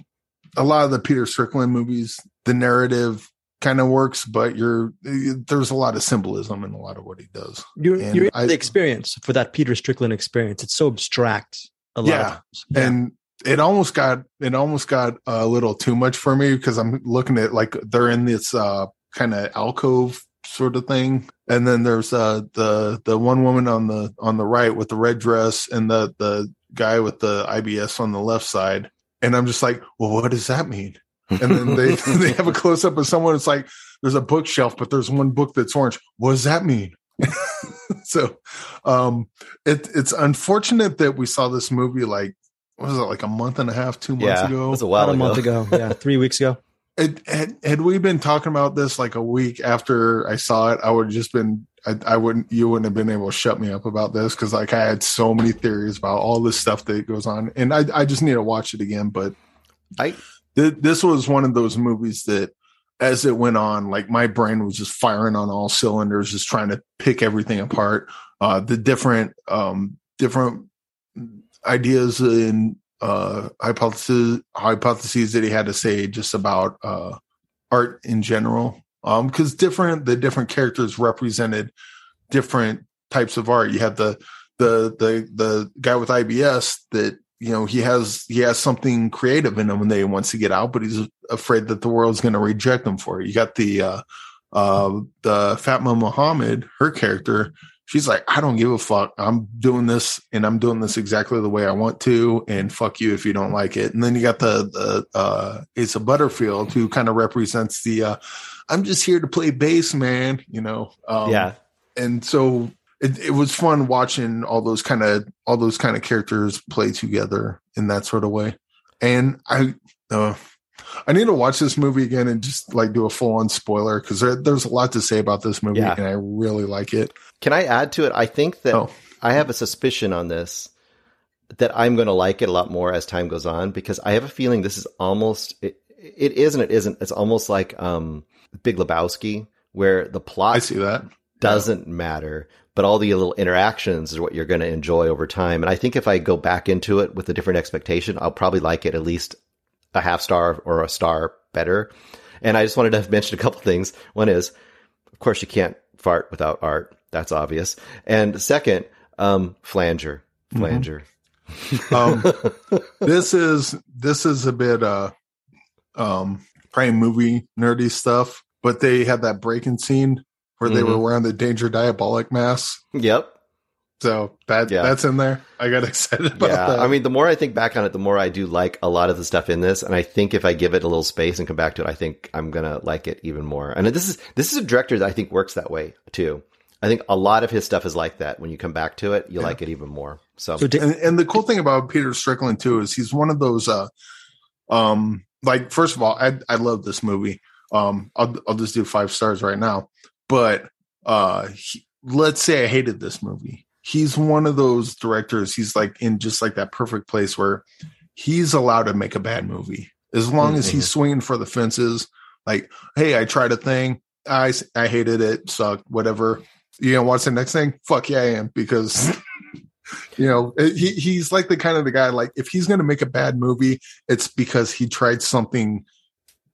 a lot of the peter strickland movies the narrative kind of works but you're there's a lot of symbolism in a lot of what he does. You're, you're I, the experience for that peter strickland experience. It's so abstract a lot yeah, yeah. and it almost got it almost got a little too much for me because i'm looking at like they're in this uh kind of alcove sort of thing. And then there's uh the the one woman on the on the right with the red dress and the the guy with the IBS on the left side. And I'm just like, well, what does that mean? And then they they have a close up of someone. It's like there's a bookshelf, but there's one book that's orange. What does that mean? so um it it's unfortunate that we saw this movie like what was it like a month and a half, two months yeah, ago? It was a while About ago. a month ago. Yeah, three weeks ago. Had, had, had, we been talking about this like a week after I saw it, I would have just been, I, I, wouldn't, you wouldn't have been able to shut me up about this because like I had so many theories about all this stuff that goes on, and I, I just need to watch it again. But I, th- this was one of those movies that, as it went on, like my brain was just firing on all cylinders, just trying to pick everything apart. Uh, the different, um, different ideas and uh, hypotheses hypotheses that he had to say just about uh, art in general. Um, because different the different characters represented different types of art. You have the the the the guy with IBS that you know he has he has something creative in him and they wants to get out, but he's afraid that the world's going to reject him for it. You got the uh, uh, the Fatma Mohamed, her character, she's like, I don't give a fuck. I'm doing this and I'm doing this exactly the way I want to. And fuck you if you don't like it. And then you got the, the, uh, Asa Butterfield who kind of represents the, uh, I'm just here to play bass, man, you know? Um, yeah. And so it, it was fun watching all those kind of, all those kind of characters play together in that sort of way. And I, uh, I need to watch this movie again and just like do a full on spoiler because there, there's a lot to say about this movie yeah. and I really like it. Can I add to it? I think that oh. I have a suspicion on this that I'm going to like it a lot more as time goes on because I have a feeling this is almost it, it is and it isn't. It's almost like um, Big Lebowski where the plot I see that doesn't yeah. matter, but all the little interactions is what you're going to enjoy over time. And I think if I go back into it with a different expectation, I'll probably like it at least a half star or a star better. And I just wanted to mention a couple things. One is, of course, you can't fart without art. That's obvious. And second, um, flanger, mm-hmm. flanger. Mm-hmm. um, this is this is a bit uh, um, probably movie nerdy stuff, but they had that breaking scene where mm-hmm. they were mm-hmm. wearing the Danger Diabolik mask. Yep. So that yeah. that's in there. I got excited about yeah, that. I mean, the more I think back on it, the more I do like a lot of the stuff in this. And I think if I give it a little space and come back to it, I think I'm gonna like it even more. And this is this is a director that I think works that way too. I think a lot of his stuff is like that. When you come back to it, you yeah. like it even more. So, so and, and, the cool thing about Peter Strickland too is he's one of those. uh Um, like first of all, I I love this movie. Um, I'll I'll just do five stars right now. But uh, he, let's say I hated this movie he's one of those directors. He's like in just like that perfect place where he's allowed to make a bad movie as long mm-hmm. as he's mm-hmm. swinging for the fences. Like, hey, I tried a thing, I I hated it, sucked, whatever. You know, what's the next thing? Fuck yeah, I am because. you know he, he's like the kind of the guy like if he's going to make a bad movie it's because he tried something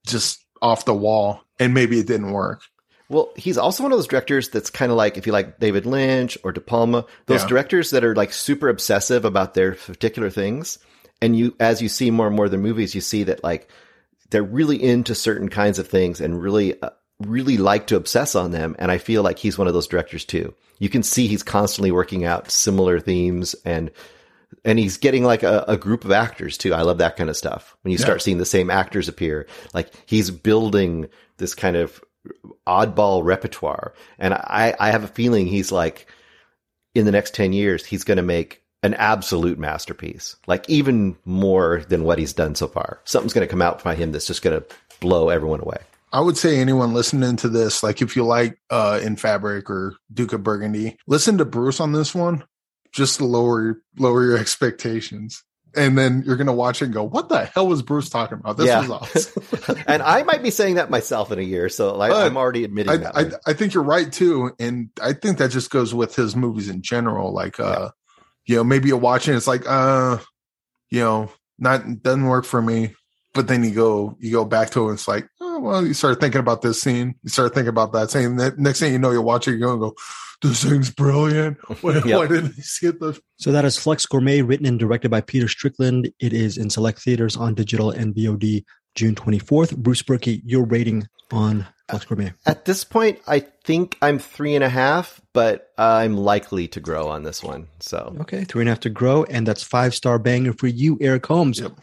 just off the wall and maybe it didn't work well, he's also one of those directors that's kind of like if you like David Lynch or De Palma, those yeah. directors that are like super obsessive about their particular things. And you, as you see more and more of their movies, you see that like they're really into certain kinds of things and really, uh, really like to obsess on them. And I feel like he's one of those directors too. You can see he's constantly working out similar themes and and he's getting like a, a, group of actors too. I love that kind of stuff. When you start yeah. seeing the same actors appear, like he's building this kind of oddball repertoire. And I, I have a feeling he's like, in the next 10 years, he's going to make an absolute masterpiece, like even more than what he's done so far. Something's going to come out by him that's just going to blow everyone away. I would say anyone listening to this, like if you like uh in Fabric or Duke of Burgundy, listen to Bruce on this one. Just lower lower your expectations and then you're going to watch it and go, "What the hell was Bruce talking about? This yeah. was awesome." and I might be saying that myself in a year, so like, I'm already admitting I, that. I, I, think you're right too, and I think that just goes with his movies in general. Like, uh, yeah. you know, maybe you're watching, it's like, uh, you know, not doesn't work for me. But then you go, you go back to it, and it's like, oh well, you start thinking about this scene, you start thinking about that scene. next thing you know, you're watching, you're going to go this thing's brilliant. Why, yep. why didn't they skip the? So that is Flux Gourmet, written and directed by Peter Strickland. It is in select theaters on digital and VOD June 24th. Bruce Purkey, your rating on Flux Gourmet? At this point, I think I'm three and a half, but I'm likely to grow on this one. So okay, three and a half to grow, and that's five star banger for you, Eric Holmes. Yep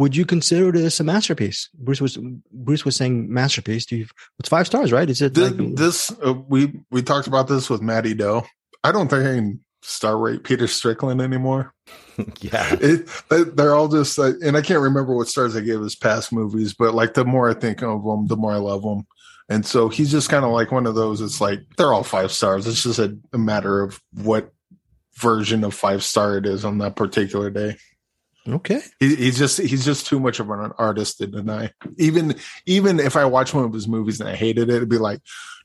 would you consider this a masterpiece? Bruce was Bruce was saying masterpiece. Do you? It's five stars, right? Is it this? Like, this uh, we we talked about this with Matty Do. I don't think I can star rate Peter Strickland anymore. yeah, it, they're all just, uh, and I can't remember what stars I gave his past movies, but like the more I think of them, the more I love them. And so he's just kind of like one of those. It's like they're all five stars. It's just a, a matter of what version of five star it is on that particular day. Okay. He, he's just he's just too much of an artist to deny. Even even if I watch one of his movies and I hated it, it'd be like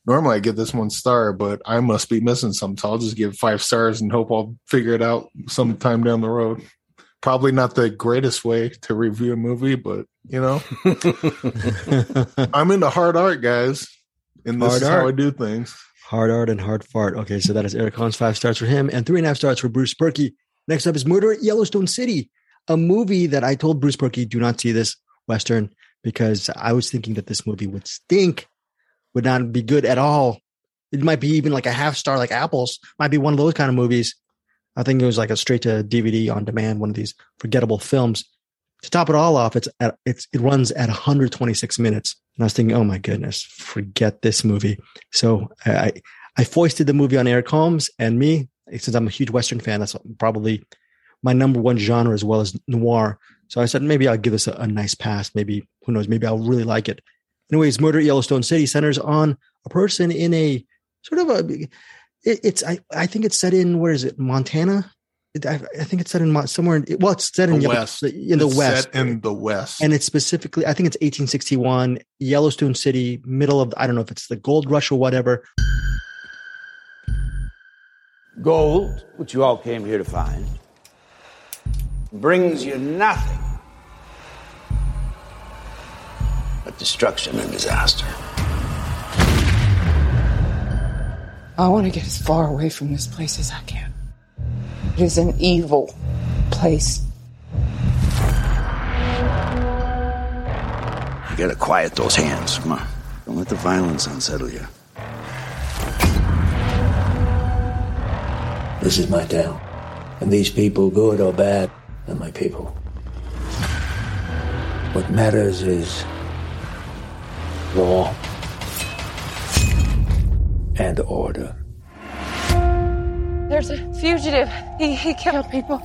normally I give this one star, but I must be missing something. So I'll just give five stars and hope I'll figure it out sometime down the road. Probably not the greatest way to review a movie, but you know, I'm into hard art, guys, and this hard is art. how I do things. Hard art and hard fart. Okay, so that is Eric Holmes, five stars for him, and three and a half stars for Bruce Purkey. Next up is Murder at Yellowstone City a movie that I told Bruce Purkey, do not see this Western because I was thinking that this movie would stink. would not be good at all. It might be even like a half star, like Apples. Might be one of those kind of movies. I think it was like a straight to DVD on demand, one of these forgettable films. To top it all off, it's at, it's it runs at 126 minutes, and I was thinking, oh my goodness, forget this movie. So I I foisted the movie on Eric Holmes and me, since I'm a huge Western fan. That's probably my number one genre as well as noir. So I said maybe I'll give this a, a nice pass. Maybe who knows? Maybe I'll really like it. Anyways, Murder at Yellowstone City centers on a person in a sort of a. It, it's I I think it's set in where is it Montana? I, I, think it's set in somewhere. In, well, it's set in the west. In the it's west. in the west, and it's specifically. I think it's 1861, Yellowstone City, middle of. I don't know if it's the gold rush or whatever. Gold, which you all came here to find, brings you nothing but destruction and disaster. I want to get as far away from this place as I can. It is an evil place. You gotta quiet those hands. Come on. Don't let the violence unsettle you. This is my town. And these people, good or bad, are my people. What matters is law and order. There's a fugitive. He, he killed people.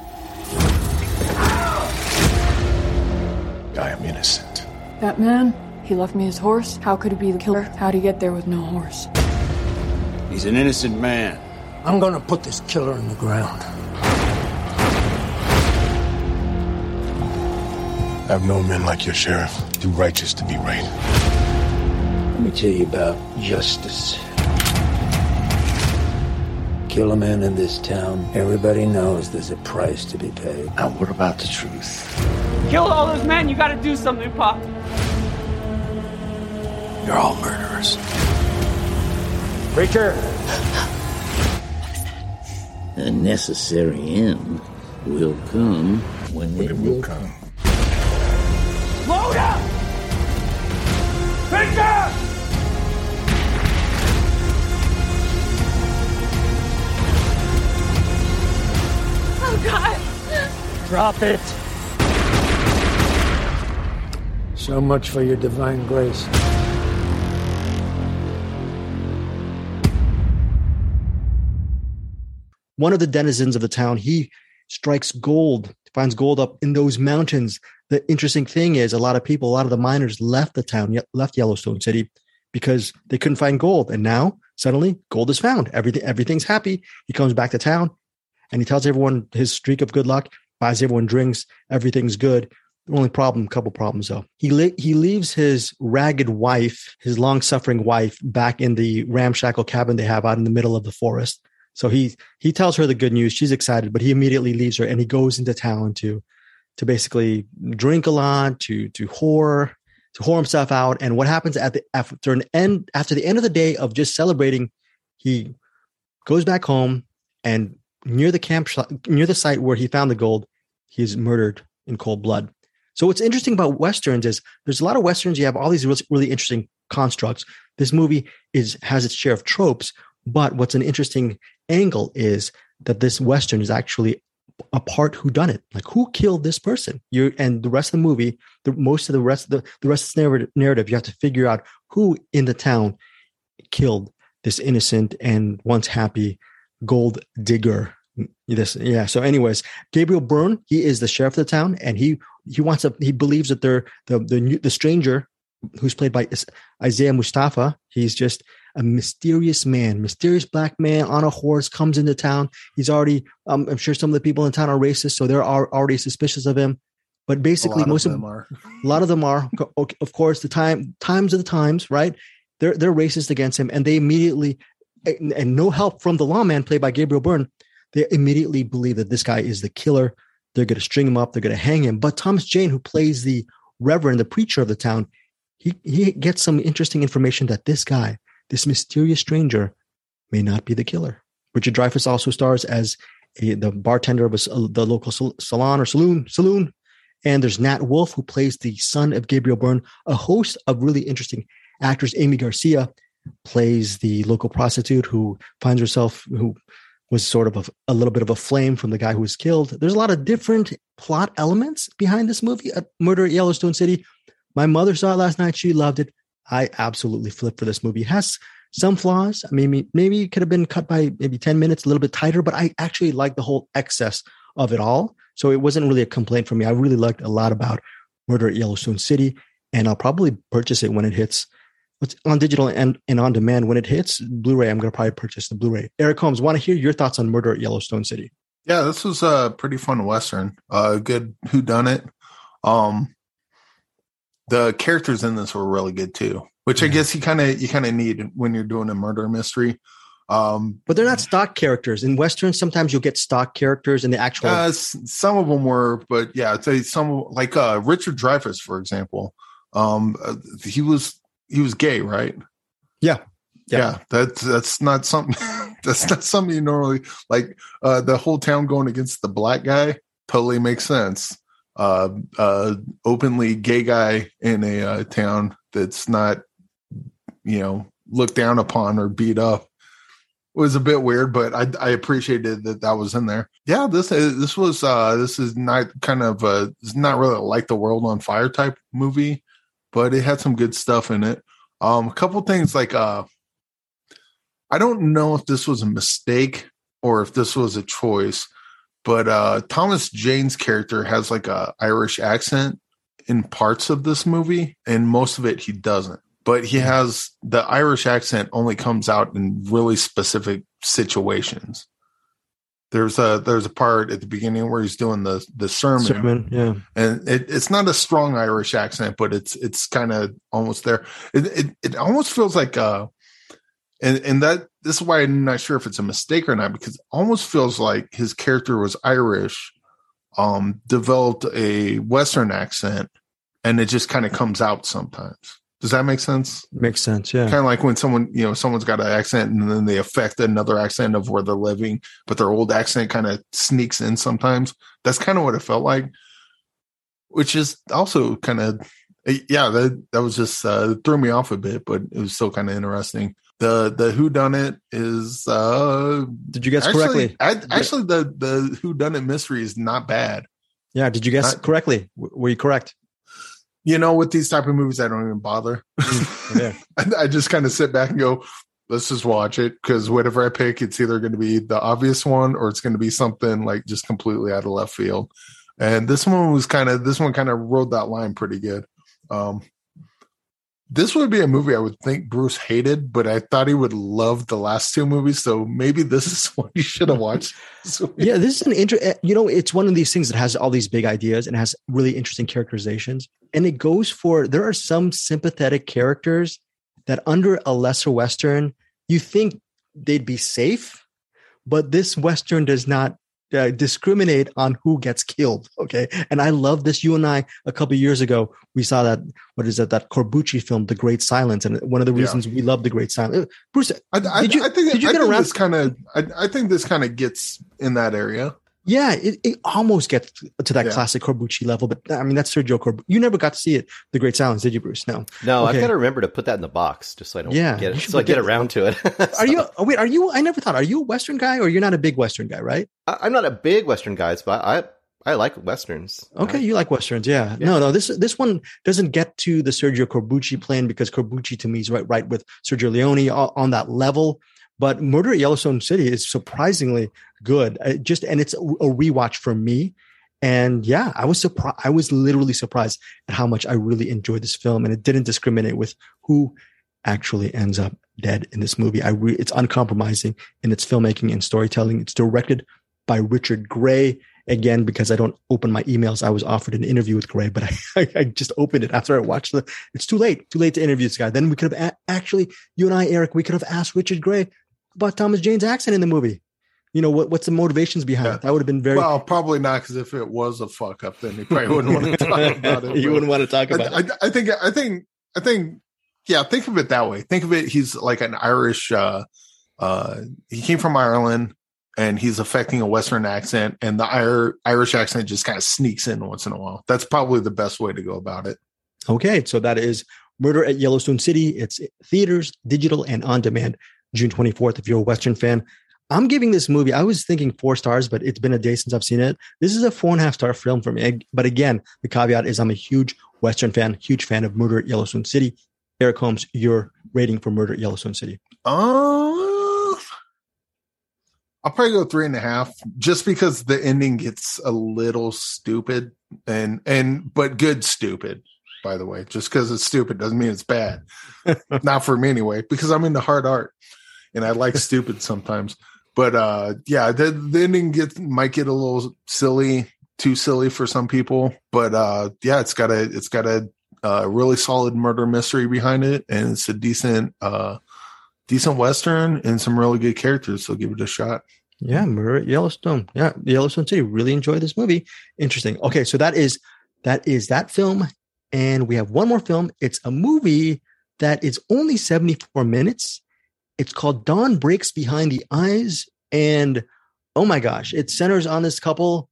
I am innocent. That man, he left me his horse. How could he be the killer? How'd he get there with no horse? He's an innocent man. I'm gonna put this killer in the ground. I've known men like your sheriff, too righteous to be right. Let me tell you about justice. Kill a man in this town, everybody knows there's a price to be paid. Now, what about the truth? Kill all those men, you gotta do something, Pop. You're all murderers. Preacher! A necessary end will come when, when it, it, will, will come. Load up! Preacher! Oh, God! Drop it. So much for your divine grace. One of the denizens of the town, he strikes gold, finds gold up in those mountains. The interesting thing is, a lot of people, a lot of the miners left the town, left Yellowstone City because they couldn't find gold. And now suddenly gold is found. Everything, everything's happy. He comes back to town and he tells everyone his streak of good luck, buys everyone drinks, everything's good. The only problem, couple problems though. He he leaves his ragged wife, his long suffering wife, back in the ramshackle cabin they have out in the middle of the forest. So he he tells her the good news. She's excited, but he immediately leaves her and he goes into town to to basically drink a lot, to to whore, to whore himself out. And what happens at the after an end after the end of the day of just celebrating, he goes back home and near the camp near the site where he found the gold, he's murdered in cold blood. So what's interesting about westerns is there's a lot of westerns. You have all these really, really interesting constructs. This movie is has its share of tropes, but what's an interesting angle is that this western is actually a part who done it. Like who killed this person? You and the rest of the movie the most of the rest of the, the rest of the narrative you have to figure out who in the town killed this innocent and once happy gold digger. This yeah so anyways gabriel byrne he is the sheriff of the town and he he wants to he believes that they're the the, the stranger who's played by isaiah mustafa he's just a mysterious man mysterious black man on a horse comes into town he's already um, i'm sure some of the people in town are racist so they're already suspicious of him but basically most of them are a lot of them are of course the time times of the times right they're they're racist against him and they immediately and, and no help from the lawman played by gabriel byrne they immediately believe that this guy is the killer. They're going to string him up. They're going to hang him. But Thomas Jane, who plays the reverend, the preacher of the town, he, he gets some interesting information that this guy, this mysterious stranger, may not be the killer. Richard Dreyfuss also stars as a, the bartender of a, the local salon or saloon. Saloon, and there's Nat Wolff, who plays the son of Gabriel Byrne, a host of really interesting actors. Aimee Garcia, plays the local prostitute who finds herself who was sort of a, a, little bit of a flame from the guy who was killed. There's a lot of different plot elements behind this movie, Murder at Yellowstone City. My mother saw it last night. She loved it. I absolutely flipped for this movie. It has some flaws. Maybe maybe it could have been cut by maybe 10 minutes, a little bit tighter, but I actually like the whole excess of it all. So it wasn't really a complaint for me. I really liked a lot about Murder at Yellowstone City, and I'll probably purchase it when it hits on digital and, and on demand. When it hits Blu-ray, I'm going to probably purchase the Blu-ray. Eric Holmes, want to hear your thoughts on Murder at Yellowstone City? Yeah, this was a pretty fun western. A uh, good who done it. Um, the characters in this were really good too, which yeah. I guess you kind of you kind of need when you're doing a murder mystery. Um, but they're not stock characters in westerns. Sometimes you'll get stock characters in the actual. Uh, some of them were, but yeah, I'd say some like uh, Richard Dreyfuss, for example. Um, uh, he was he was gay, right? Yeah. Yeah, yeah that's that's not something that's not something you normally like uh the whole town going against the black guy totally makes sense. Uh uh openly gay guy in a uh, town that's not you know looked down upon or beat up It was a bit weird, but I, I appreciated that that was in there. Yeah, this is, this was uh this is not kind of a it's not really like the world on fire type movie but it had some good stuff in it. Um, a couple things like uh, I don't know if this was a mistake or if this was a choice, but uh, Thomas Jane's character has like a Irish accent in parts of this movie, and most of it he doesn't. But he has the Irish accent only comes out in really specific situations. There's a there's a part at the beginning where he's doing the the sermon, sermon yeah, and it, it's not a strong Irish accent, but it's it's kind of almost there. It, it it almost feels like uh, and and that this is why I'm not sure if it's a mistake or not because it almost feels like his character was Irish, um, developed a Western accent, and it just kind of comes out sometimes. Does that make sense? Makes sense. Yeah. Kind of like when someone, you know, someone's got an accent and then they affect another accent of where they're living, but their old accent kind of sneaks in sometimes. That's kind of what it felt like, which is also kind of, yeah, that, that was just, uh, threw me off a bit, but it was still kind of interesting. The, the who done it is, uh, did you guess actually, correctly? I, actually, the, the who done it mystery is not bad. Yeah. Did you guess not, correctly? Were you correct? you know, with these type of movies, I don't even bother. Mm, yeah. I, I just kind of sit back and go, let's just watch it because whatever I pick, it's either going to be the obvious one or it's going to be something like just completely out of left field. And this one was kind of this one kind of rode that line pretty good. Um, this would be a movie I would think Bruce hated, but I thought he would love the last two movies. So maybe this is what you should have watched. yeah, this is an interesting. Eh, you know, it's one of these things that has all these big ideas and has really interesting characterizations, and it goes for. There are some sympathetic characters that under a lesser western you think they'd be safe, but this western does not uh, discriminate on who gets killed. Okay. And I love this. You and I, a couple years ago, we saw that, what is that, that Corbucci film, The Great Silence. And one of the reasons yeah. we love The Great Silence. Bruce, I, I, did you, I think, did you I get around? This kind of, I, I think this kind of gets in that area. Yeah, it, it almost gets to that yeah. classic Corbucci level, but I mean that's Sergio Corbucci. You never got to see it, The Great Silence, did you, Bruce? No, no. Okay. I've got to remember to put that in the box just so I don't yeah, get it, so I get around to it. so. Are you? Oh, wait, are you? I never thought. Are you a Western guy, or you're not a big Western guy, right? I, am not a big Western guy, but I I like westerns. Okay, you like westerns, yeah. yeah. No, no. This this one doesn't get to the Sergio Corbucci plan because Corbucci to me is right right with Sergio Leone on that level. But Murder at Yellowstone City is surprisingly good. Uh, just and it's a rewatch for me. And yeah, I was surprised. I was literally surprised at how much I really enjoyed this film, and it didn't discriminate with who actually ends up dead in this movie. I re- it's uncompromising in its filmmaking and storytelling. It's directed by Richard Gray. Again, because I don't open my emails, I was offered an interview with Gray, but I, I just opened it after I watched the. It's too late, too late to interview this guy. Then we could have a- actually, you and I, Eric, we could have asked Richard Gray about Thomas Jane's accent in the movie. You know what? What's the motivations behind yeah. it? That would have been very well. Probably not, because if it was a fuck up, then he probably wouldn't want to talk about it. you wouldn't want to talk about I, it. I, I, think. I think. I think. Yeah, think of it that way. Think of it. He's like an Irish. uh uh He came from Ireland, and he's affecting a Western accent, and the Irish accent just kind of sneaks in once in a while. That's probably the best way to go about it. Okay, so that is Murder at Yellowstone City. It's theaters, digital, and on demand June 24th. If you're a Western fan, I'm giving this movie, I was thinking four stars, but it's been a day since I've seen it. This is a four and a half star film for me. But again, the caveat is I'm a huge Western fan, huge fan of Murder at Yellowstone City. Eric Holmes, your rating for Murder at Yellowstone City? Uh, I'll probably go three and a half, just because the ending gets a little stupid and and but good stupid. By the way, just because it's stupid doesn't mean it's bad. Not for me anyway, because I'm into hard art and I like stupid sometimes. But uh yeah, the, the ending gets might get a little silly, too silly for some people. But uh yeah, it's got a it's got a a really solid murder mystery behind it, and it's a decent, uh, decent western and some really good characters. So give it a shot. Yeah, Murder Yellowstone. Yeah, Yellowstone City. Really enjoyed this movie. Interesting. Okay, so that is that is that film, and we have one more film. It's a movie that is only seventy four minutes. It's called Dawn Breaks Behind the Eyes, and oh my gosh, it centers on this couple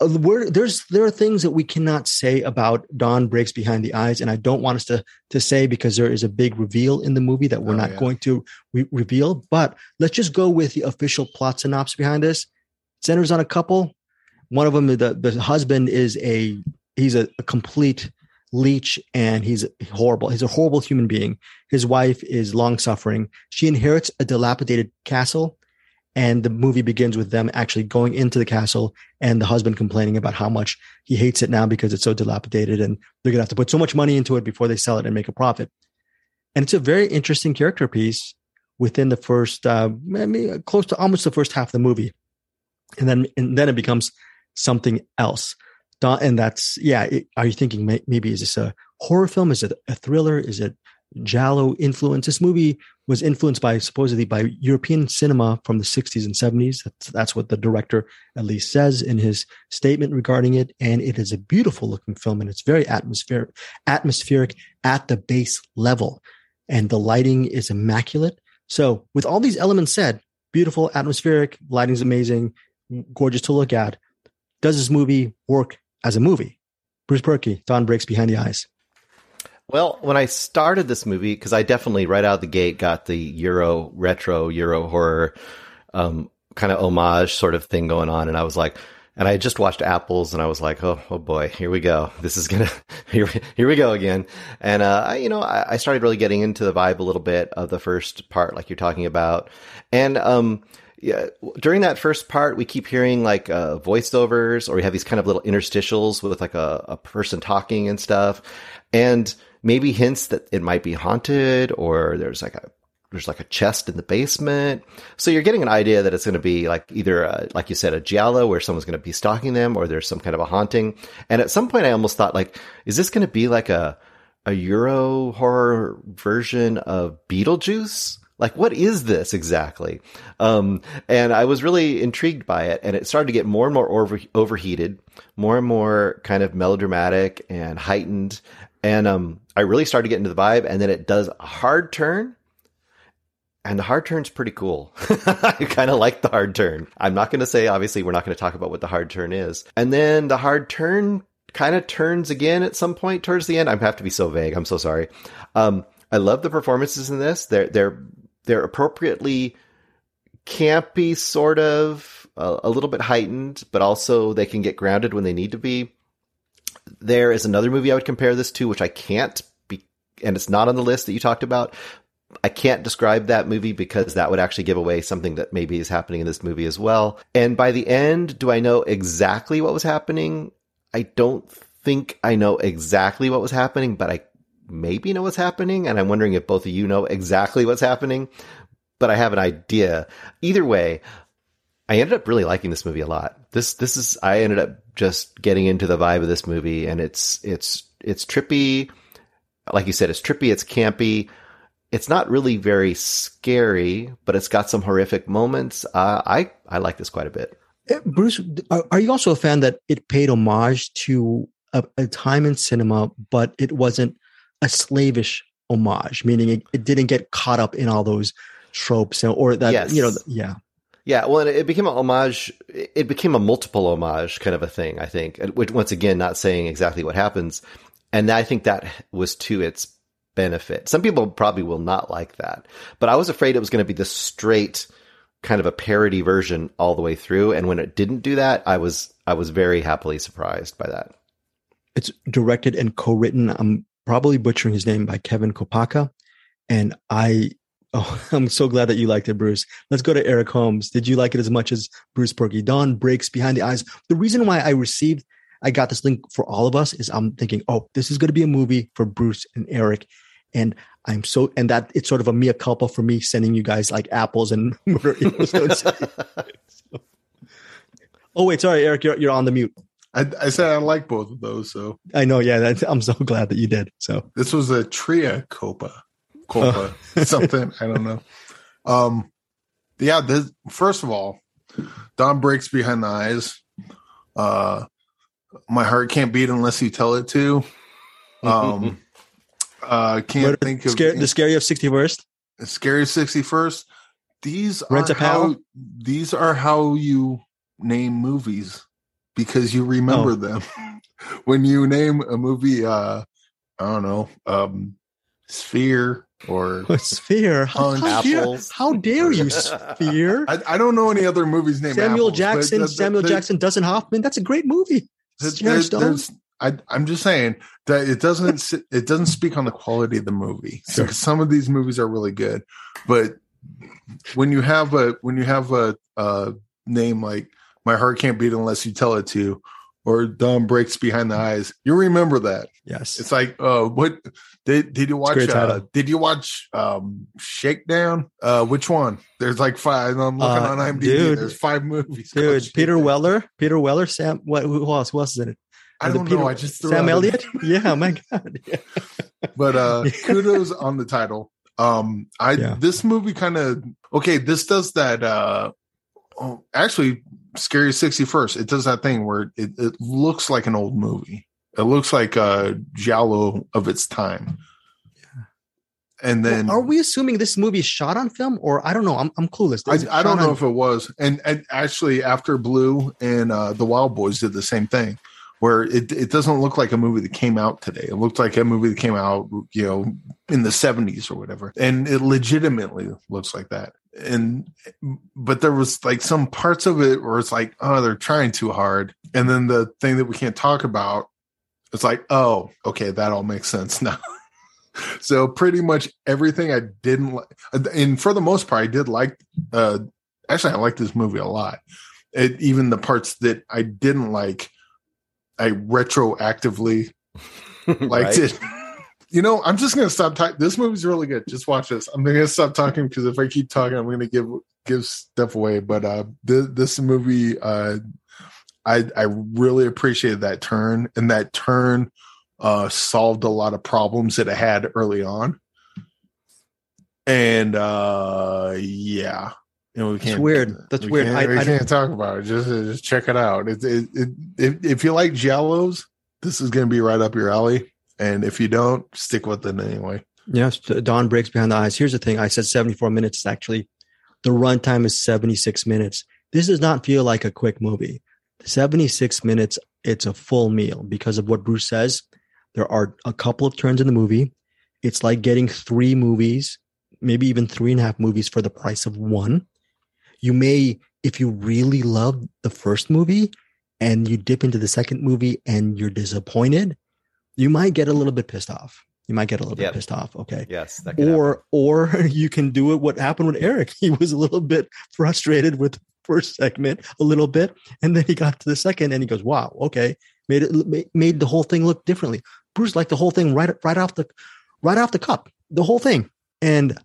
uh, there's there are things that we cannot say about Dawn breaks behind the eyes, and I don't want us to to say because there is a big reveal in the movie that we're oh, not yeah. going to re- reveal. But let's just go with the official plot synopsis behind this. It centers on a couple. One of them, the the husband is a he's a, a complete leech and he's horrible. He's a horrible human being. His wife is long suffering. She inherits a dilapidated castle and the movie begins with them actually going into the castle and the husband complaining about how much he hates it now because it's so dilapidated and they're going to have to put so much money into it before they sell it and make a profit. And it's a very interesting character piece within the first, uh, maybe close to almost the first half of the movie. And then, and then it becomes something else. And that's, yeah. It, are you thinking maybe is this a horror film? Is it a thriller? Is it Giallo influence. This movie was influenced by supposedly by European cinema from the 60s and 70s. That's, that's what the director at least says in his statement regarding it. And it is a beautiful looking film and it's very atmospheric, atmospheric at the base level. And the lighting is immaculate. So with all these elements said, beautiful, atmospheric, lighting's amazing, gorgeous to look at. Does this movie work as a movie? Bruce Purkey, Dawn Breaks Behind the Eyes. Well, when I started this movie, because I definitely right out the gate got the Euro retro Euro horror um, kind of homage sort of thing going on, and I was like, and I just watched Apples, and I was like, oh, oh boy, here we go. This is gonna here here we go again. And uh, I, you know, I, I, started really getting into the vibe a little bit of the first part, like you're talking about, and um, yeah, during that first part, we keep hearing like uh, voiceovers, or we have these kind of little interstitials with like a, a person talking and stuff, and maybe hints that it might be haunted or there's like a there's like a chest in the basement. So you're getting an idea that it's going to be like either, a, like you said, a giallo where someone's going to be stalking them or there's some kind of a haunting. And at some point I almost thought like, is this going to be like a, a Euro horror version of Beetlejuice? Like, what is this exactly? Um, and I was really intrigued by it and it started to get more and more over, overheated, more and more kind of melodramatic and heightened. And um, I really started getting into the vibe, and then it does a hard turn. And the hard turn's pretty cool. I kind of like the hard turn. I'm not going to say, obviously, we're not going to talk about what the hard turn is. And then the hard turn kind of turns again at some point towards the end. I have to be so vague. I'm so sorry. Um, I love the performances in this. They're they're they're appropriately campy, sort of, a, a little bit heightened, but also they can get grounded when they need to be. There is another movie I would compare this to, which I can't be, and it's not on the list that you talked about. I can't describe that movie because that would actually give away something that maybe is happening in this movie as well. And by the end, do I know exactly what was happening? I don't think I know exactly what was happening, but I maybe know what's happening. And I'm wondering if both of you know exactly what's happening, but I have an idea. Either way, I ended up really liking this movie a lot. This this is I ended up just getting into the vibe of this movie, and it's it's it's trippy. Like you said, it's trippy. It's campy. It's not really very scary, but it's got some horrific moments. Uh, I I like this quite a bit. Eh, Bruce, are you also a fan that it paid homage to a, a time in cinema, but it wasn't a slavish homage, meaning it, it didn't get caught up in all those tropes or that yes. you know yeah yeah, well, it became a homage. It became a multiple homage kind of a thing. I think, which once again, not saying exactly what happens, and I think that was to its benefit. Some people probably will not like that, but I was afraid it was going to be the straight kind of a parody version all the way through. And when it didn't do that, I was I was very happily surprised by that. It's directed and co-written. I'm probably butchering his name by Kevin Kopacka. and I. Oh, I'm so glad that you liked it, Bruce. Let's go to Eric Holmes. Did you like it as much as Bruce Purkey? Dawn breaks behind the eyes. The reason why I received, I got this link for all of us is I'm thinking, oh, this is going to be a movie for Bruce and Eric. And I'm so, and that it's sort of a mea culpa for me sending you guys like apples and oh wait, sorry, Eric, you're you're on the mute. I, I said I like both of those, so I know. Yeah, I'm so glad that you did. So this was a tria copa, copa oh. something. I don't know. Um, yeah. This, first of all, Dawn breaks behind the eyes. Uh, my heart can't beat unless you tell it to. Um, uh, can't think of scare, the scary of sixty first. Scary sixty first. These Rent are how these are how you name movies because you remember oh. them. when you name a movie, uh, I don't know, um, Sphere or Sphere. How, how, dare, how dare you, Sphere? I, I, don't know any other movies named Samuel apples, Jackson. Samuel Jackson, Dustin Hoffman. That's a great movie. There, there's, I, am just saying that it doesn't it doesn't speak on the quality of the movie. Sure. Some of these movies are really good, but when you have a when you have a, a name like "My Heart Can't Beat Unless You Tell It to," or "Dawn Breaks Behind the Eyes," you remember that. Yes, it's like, uh, what did did you watch? Uh, did you watch um, Shakedown? Uh, which one? There's like five. I'm looking uh, on IMDb. Dude, there's five movies. Dude, Peter Weller, Peter Weller, Sam. What? Who else? Who else is in it? I don't Peter, know. I just Sam Elliott. yeah, my God. Yeah. But uh kudos on the title. Um, I yeah. this movie kind of okay. This does that. uh oh, Actually, Scary Sixty First. It does that thing where it, it looks like an old movie. It looks like a giallo of its time. And then, well, are we assuming this movie is shot on film, or I don't know? I'm I'm clueless. I, I, don't know on- if it was. And and actually, after Blue and uh, the Wild Boys did the same thing where it, it doesn't look like a movie that came out today. It looked like a movie that came out, you know, in the 70s or whatever. And it legitimately looks like that. And, but there was like some parts of it where it's like, oh, they're trying too hard. And then the thing that we can't talk about, it's like, oh, okay, that all makes sense now. so pretty much everything I didn't like, and for the most part, I did like, uh, actually, I liked this movie a lot. It, even the parts that I didn't like, I retroactively liked it. You know, I'm just gonna stop talking. This movie's really good. Just watch this. I'm gonna stop talking because if I keep talking, I'm gonna give give stuff away. But uh, this, this movie, uh, I I really appreciated that turn, and that turn uh, solved a lot of problems that it had early on. And uh, yeah, you know, we can't. It's weird. That's we weird. Can't, I, we I can't talk about it. Just, just check it out. It, it, it, if, you like Giallos, this is going to be right up your alley. And if you don't, stick with it anyway. Yes, Dawn breaks behind the eyes. Here's the thing: I said 74 minutes. Actually, the runtime is 76 minutes. This does not feel like a quick movie. 76 minutes. It's a full meal because of what Bruce says. There are a couple of turns in the movie. It's like getting three movies, maybe even three and a half movies for the price of one you may, if you really love the first movie and you dip into the second movie and you're disappointed, you might get a little bit pissed off. You might get a little yep. bit pissed off. Okay. Yes. or happen. or you can do it. What happened with Eric? He was a little bit frustrated with the first segment, a little bit, and then he got to the second, and he goes, "Wow, okay." Made it made the whole thing look differently. Bruce liked the whole thing right right off the right off the cup, the whole thing, and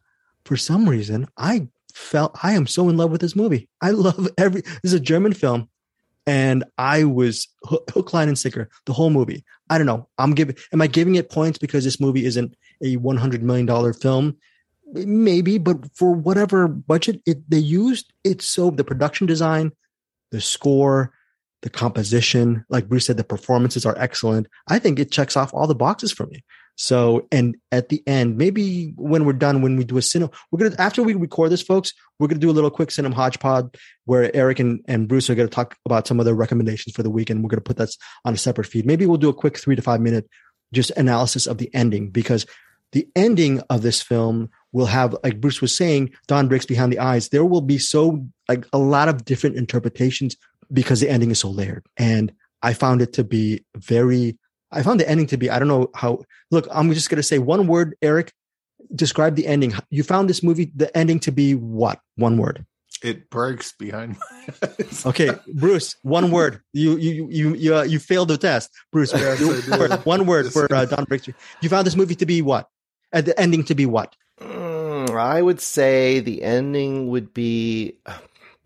for some reason, I felt I am so in love with this movie. I love every. This is a German film, and I was hook, line, and sinker the whole movie. I don't know. I'm giving. Am I giving it points because this movie isn't a 100 million dollar film? Maybe, but for whatever budget it they used, it's so the production design, the score, the composition, like Bruce said, the performances are excellent. I think it checks off all the boxes for me. So, and at the end, maybe when we're done, when we do a cinema, we're gonna after we record this, folks, we're gonna do a little quick cinema hodgepodge where Eric and, and Bruce are gonna talk about some of their recommendations for the week. And We're gonna put that on a separate feed. Maybe we'll do a quick three to five minute just analysis of the ending because the ending of this film will have, like Bruce was saying, Dawn breaks behind the eyes. There will be so like a lot of different interpretations because the ending is so layered. And I found it to be very, I found the ending to be, I don't know how, look, I'm just going to say one word, Eric, describe the ending. You found this movie, the ending to be what? One word. It breaks behind my eyes. okay, Bruce, one word. You you you you uh, you failed the test, Bruce. Yes, word, one word for uh, Dawn Breaks. You found this movie to be what? At the ending to be what? Mm, I would say the ending would be.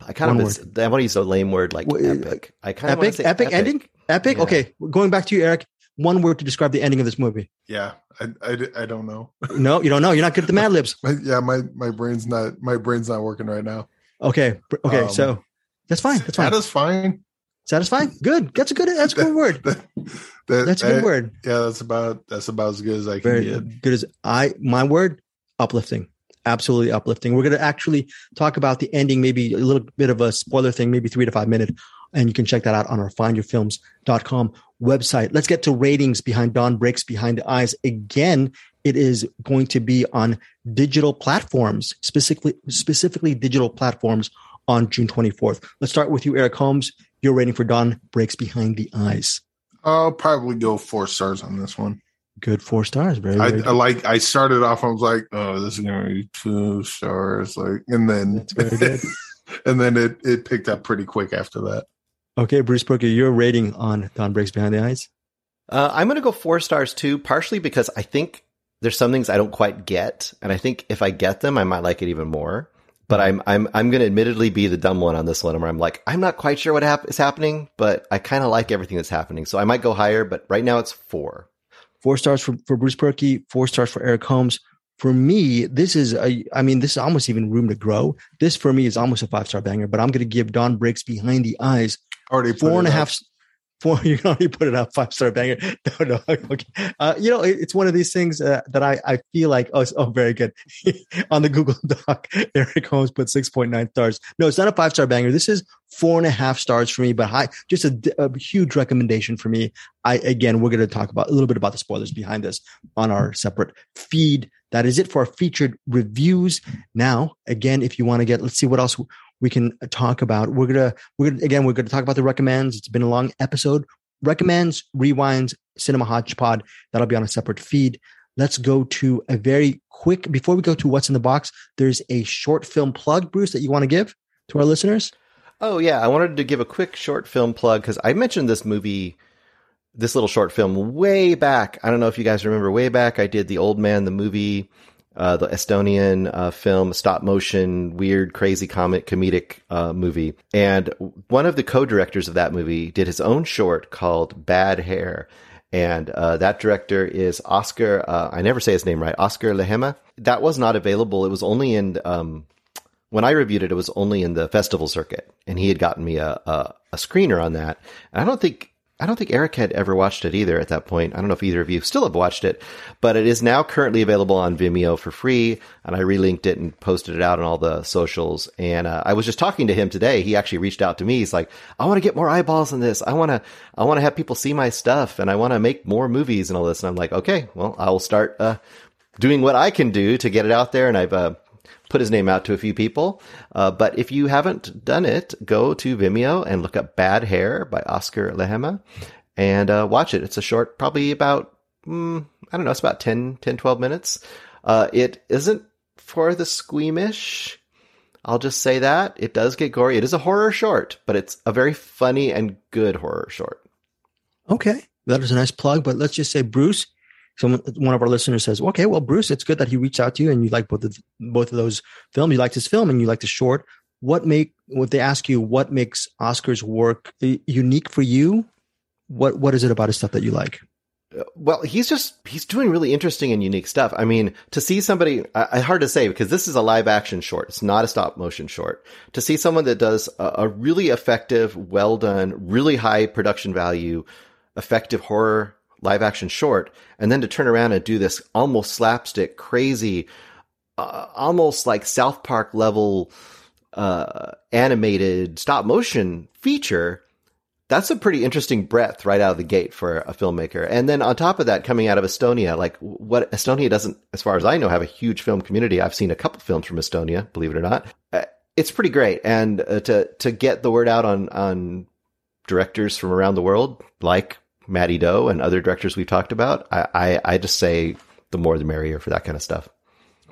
I kind one of word. I want to use a lame word like epic. I kind of epic, epic, epic ending. Epic. Yeah. Okay, going back to you, Eric. One word to describe the ending of this movie. Yeah, I, I, I don't know. no, you don't know. You're not good at the Mad Libs. yeah, my my brain's not my brain's not working right now. Okay. Okay. Um, so that's fine. That's fine. That is fine. Satisfying. Good. That's a good. That's a good word. that, that, that's a good word. Yeah, that's about that's about as good as I can Very get. Good as I. My word. Uplifting. Absolutely uplifting. We're going to actually talk about the ending, maybe a little bit of a spoiler thing, maybe three to five minutes, and you can check that out on our findyourfilms.com website. Let's get to ratings behind Dawn Breaks Behind the Eyes. Again, it is going to be on digital platforms, specifically specifically digital platforms on June 24th. Let's start with you, Eric Holmes. You're rating for Dawn Breaks Behind the Eyes. I'll probably go four stars on this one. Good four stars. Very, very I, I, like. I started off. I was like, "Oh, this is gonna be two stars." Like, and then, and then it it picked up pretty quick after that. Okay, Bruce Purkey, your rating on Dawn Breaks Behind the Eyes. Uh, I'm going to go four stars too, partially because I think there's some things I don't quite get, and I think if I get them, I might like it even more. But I'm I'm I'm going to admittedly be the dumb one on this one, where I'm like, I'm not quite sure what hap- is happening, but I kind of like everything that's happening, so I might go higher. But right now, it's four. Four stars for, for Bruce Purkey, four stars for Eric Holmes. For me, this is a, I mean, this is almost even room to grow. This for me is almost a five star banger, but I'm going to give Dawn Breaks Behind the Eyes already four and a half four. You can already put it up five star banger. No, no, okay. Uh, you know, it, it's one of these things uh, that I, I feel like oh, oh, very good. On the Google Doc, Eric Holmes put six point nine stars. No, it's not a five star banger. This is four and a half stars for me, but high, just a, a huge recommendation for me. I again, we're going to talk about a little bit about the spoilers behind this on our separate feed. That is it for our featured reviews. Now, again, if you want to get, let's see what else we can uh, talk about. We're gonna we're gonna again we're gonna talk about the recommends. It's been a long episode. Recommends, rewinds, cinema hodgepod. That'll be on a separate feed. Let's go to a very quick before we go to what's in the box. There's a short film plug, Bruce, that you want to give to our listeners. Oh yeah, I wanted to give a quick short film plug because I mentioned this movie, this little short film way back. I don't know if you guys remember way back. I did the Old Man the movie uh, the Estonian uh, film, stop motion, weird, crazy comic, comedic uh, movie. And one of the co-directors of that movie did his own short called Bad Hair. And uh, that director is Oscar. Uh, I never say his name right. Oskar Lehemaa. That was not available. It was only in um, when I reviewed it. It was only in the festival circuit, and he had gotten me a, a, a screener on that. And I don't think I don't think Eric had ever watched it either at that point. I don't know if either of you still have watched it, but it is now currently available on Vimeo for free. And I relinked it and posted it out on all the socials. And uh, I was just talking to him today. He actually reached out to me. He's like, "I want to get more eyeballs on this. I want to, I want to have people see my stuff, and I want to make more movies and all this." And I'm like, "Okay, well, I will start uh, doing what I can do to get it out there." And I've uh, put his name out to a few people. Uh, but if you haven't done it, go to Vimeo and look up Bad Hair by Oskar Lehemaa and uh, watch it. It's a short, probably about, mm, I don't know, it's about 10, 10 12 minutes. Uh, it isn't for the squeamish. I'll just say that. It does get gory. It is a horror short, but it's a very funny and good horror short. Okay. That is a nice plug, but let's just say, Bruce, someone one of our listeners says, "Okay, well, Bruce, it's good that he reached out to you and you like both of both of those films. You liked his film and you liked the short. What make what they ask you? What makes Oscar's work unique for you? What what is it about his stuff that you like?" Uh, well, he's just he's doing really interesting and unique stuff. I mean, to see somebody, uh, hard to say because this is a live action short. It's not a stop motion short. To see someone that does a, a really effective, well done, really high production value, effective horror live action short, and then to turn around and do this almost slapstick, crazy, uh, almost like South Park level uh, animated stop motion feature. that's a pretty interesting breadth right out of the gate for a filmmaker. And then on top of that, coming out of Estonia, like what Estonia doesn't, as far as I know, have a huge film community. I've seen a couple films from Estonia, believe it or not. Uh, it's pretty great. And uh, to, to get the word out on, on directors from around the world, like Matty Do and other directors we've talked about, I, I, I just say the more the merrier for that kind of stuff.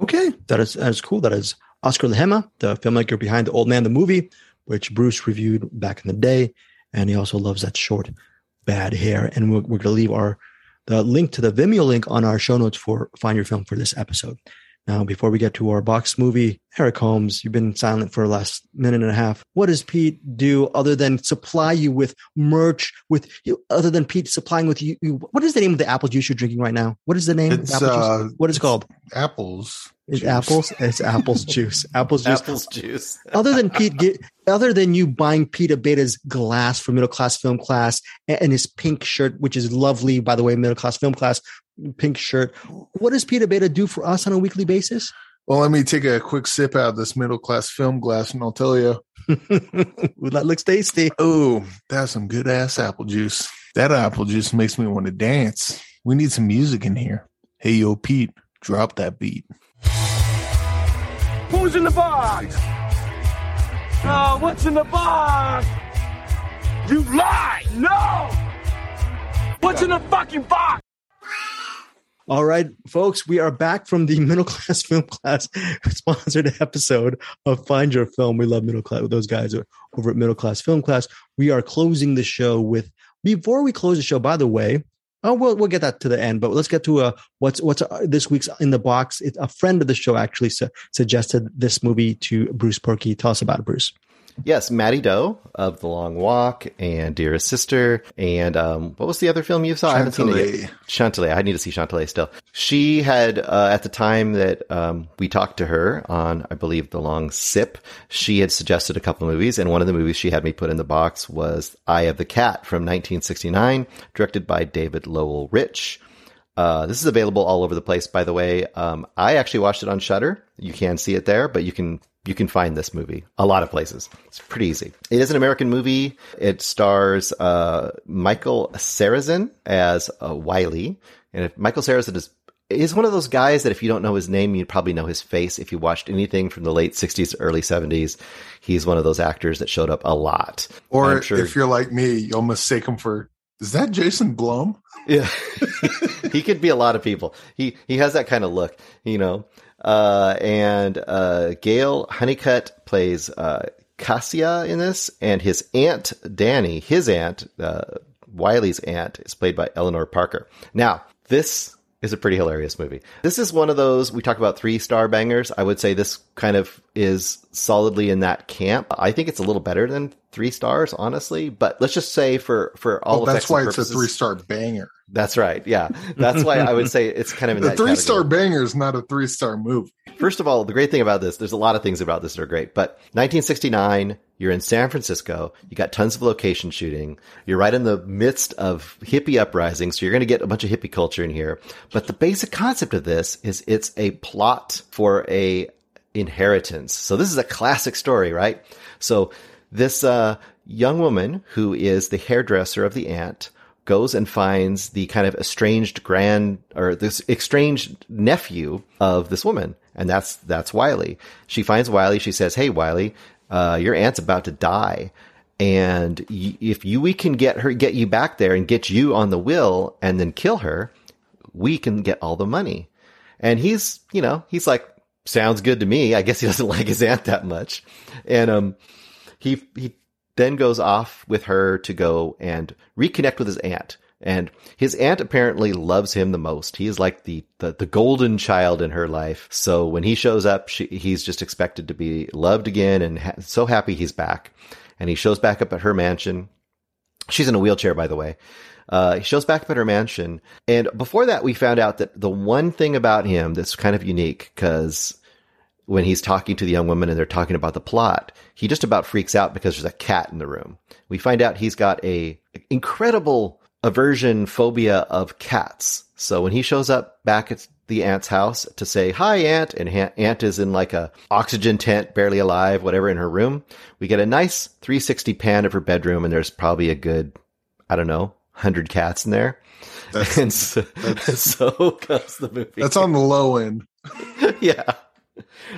Okay. That is, that is cool. That is Oskar Lehemaa, the filmmaker behind The Old Man, the movie, which Bruce reviewed back in the day and he also loves that short, bad hair. And we're, we're going to leave our the link to the Vimeo link on our show notes for Find Your Film for this episode. Now, before we get to our box movie, Eric Holmes, you've been silent for the last minute and a half. What does Pete do other than supply you with merch? With you, other than Pete supplying with you, you, what is the name of the apple juice you're drinking right now? What is the name? It's, uh, what is it called? Apples. It's apples. It's apples juice. Apples juice. Apples juice. other than Pete, get, other than you buying Pete Abeda's glass for middle class film class and, and his pink shirt, which is lovely, by the way, middle class film class pink shirt. What does Peter Abeda do for us on a weekly basis? Well, let me take a quick sip out of this middle class film glass, and I'll tell you. that looks tasty. Oh, that's some good ass apple juice. That apple juice makes me want to dance. We need some music in here. Hey, yo, Pete, drop that beat. Who's in the box? Oh, what's in the box? You lie! No! What's in the fucking box? All right, folks, we are back from the middle class film class sponsored episode of Find Your Film. We love middle class. With those guys over at Middle Class Film Class. We are closing the show with. Before we close the show, by the way, oh, we'll we'll get that to the end, but let's get to a what's what's uh, this week's in the box. It, a friend of the show actually su- suggested this movie to Bruce Purkey. Tell us about it, Bruce. Yes, Matty Do of The Long Walk and Dearest Sister. And um, what was the other film you saw? I haven't seen it yet. Chanthaly. I need to see Chanthaly still. She had, uh, at the time that um, we talked to her on, I believe, The Long Sip, she had suggested a couple of movies. And one of the movies she had me put in the box was Eye of the Cat from 1969, directed by David Lowell Rich. Uh, this is available all over the place, by the way. Um, I actually watched it on Shudder. You can see it there, but you can you can find this movie a lot of places. It's pretty easy. It is an American movie. It stars uh, Michael Sarrazin as uh, Wiley, and if Michael Sarrazin is is one of those guys that if you don't know his name, you'd probably know his face. If you watched anything from the late '60s, early '70s, he's one of those actors that showed up a lot. Or sure, if you're like me, you'll mistake him for is that Jason Blum? Yeah, he could be a lot of people. He he has that kind of look, you know. Uh, and uh, Gayle Hunnicutt plays uh, Kassia in this, and his aunt Danny, his aunt uh, Wiley's aunt, is played by Eleanor Parker. Now, this is a pretty hilarious movie. This is one of those we talk about three star bangers. I would say this kind of is solidly in that camp. I think it's a little better than three stars, honestly. But let's just say for for all well, that's why it's a three star banger. That's right. Yeah, that's why I would say it's kind of in the that three star banger is not a three star movie. First of all, the great thing about this, there's a lot of things about this that are great. But 1969, you're in San Francisco. You got tons of location shooting. You're right in the midst of hippie uprising, so you're going to get a bunch of hippie culture in here. But the basic concept of this is it's a plot for a inheritance. So this is a classic story, right? So this uh, young woman who is the hairdresser of the aunt goes and finds the kind of estranged grand or this estranged nephew of this woman, and that's that's Wiley. She finds Wiley. She says, "Hey, Wiley, uh, your aunt's about to die." And if you, we can get her, get you back there and get you on the will and then kill her, we can get all the money. And he's, you know, he's like, sounds good to me. I guess he doesn't like his aunt that much. And, um, he, he then goes off with her to go and reconnect with his aunt. And his aunt apparently loves him the most. He is like the, the, the golden child in her life. So when he shows up, she, he's just expected to be loved again and ha- so happy he's back. And he shows back up at her mansion. She's in a wheelchair, by the way. Uh, he shows back up at her mansion. And before that, we found out that the one thing about him that's kind of unique, because when he's talking to the young woman and they're talking about the plot, he just about freaks out because there's a cat in the room. We find out he's got a incredible aversion phobia of cats. So when he shows up back at the aunt's house to say hi aunt and ha- aunt is in like a oxygen tent barely alive whatever in her room we get a nice 360 pan of her bedroom and there's probably a good i don't know 100 cats in there That's, and so, that's- so comes the movie That's on the low end. yeah.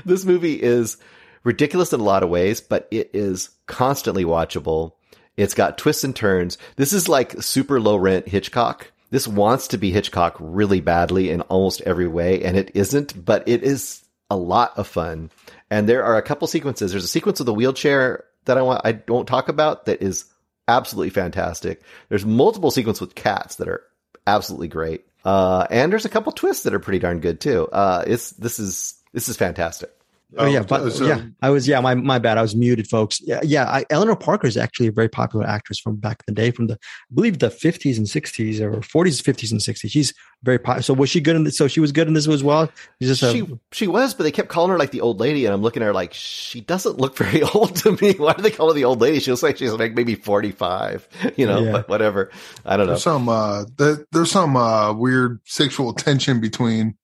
This movie is ridiculous in a lot of ways, but it is constantly watchable. It's got twists and turns. This is like super low rent Hitchcock. This wants to be Hitchcock really badly in almost every way, and it isn't, but it is a lot of fun. And there are a couple sequences. There's a sequence of the wheelchair that I want I won't talk about that is absolutely fantastic. There's multiple sequences with cats that are absolutely great. Uh, and there's a couple twists that are pretty darn good too. Uh, it's this is this is fantastic. Oh, yeah, but so- yeah, I was yeah, my my bad. I was muted, folks. Yeah, yeah. I, Eleanor Parker is actually a very popular actress from back in the day, from the I believe the fifties and sixties or forties, fifties and sixties. She's very popular. So was she good in this? So she was good in this as well. She's just a, she she was, but they kept calling her like the old lady, and I'm looking at her like she doesn't look very old to me. Why do they call her the old lady? She looks like she's like maybe 45, you know, Yeah. but whatever. I don't know. There's some uh the, there's some uh weird sexual tension between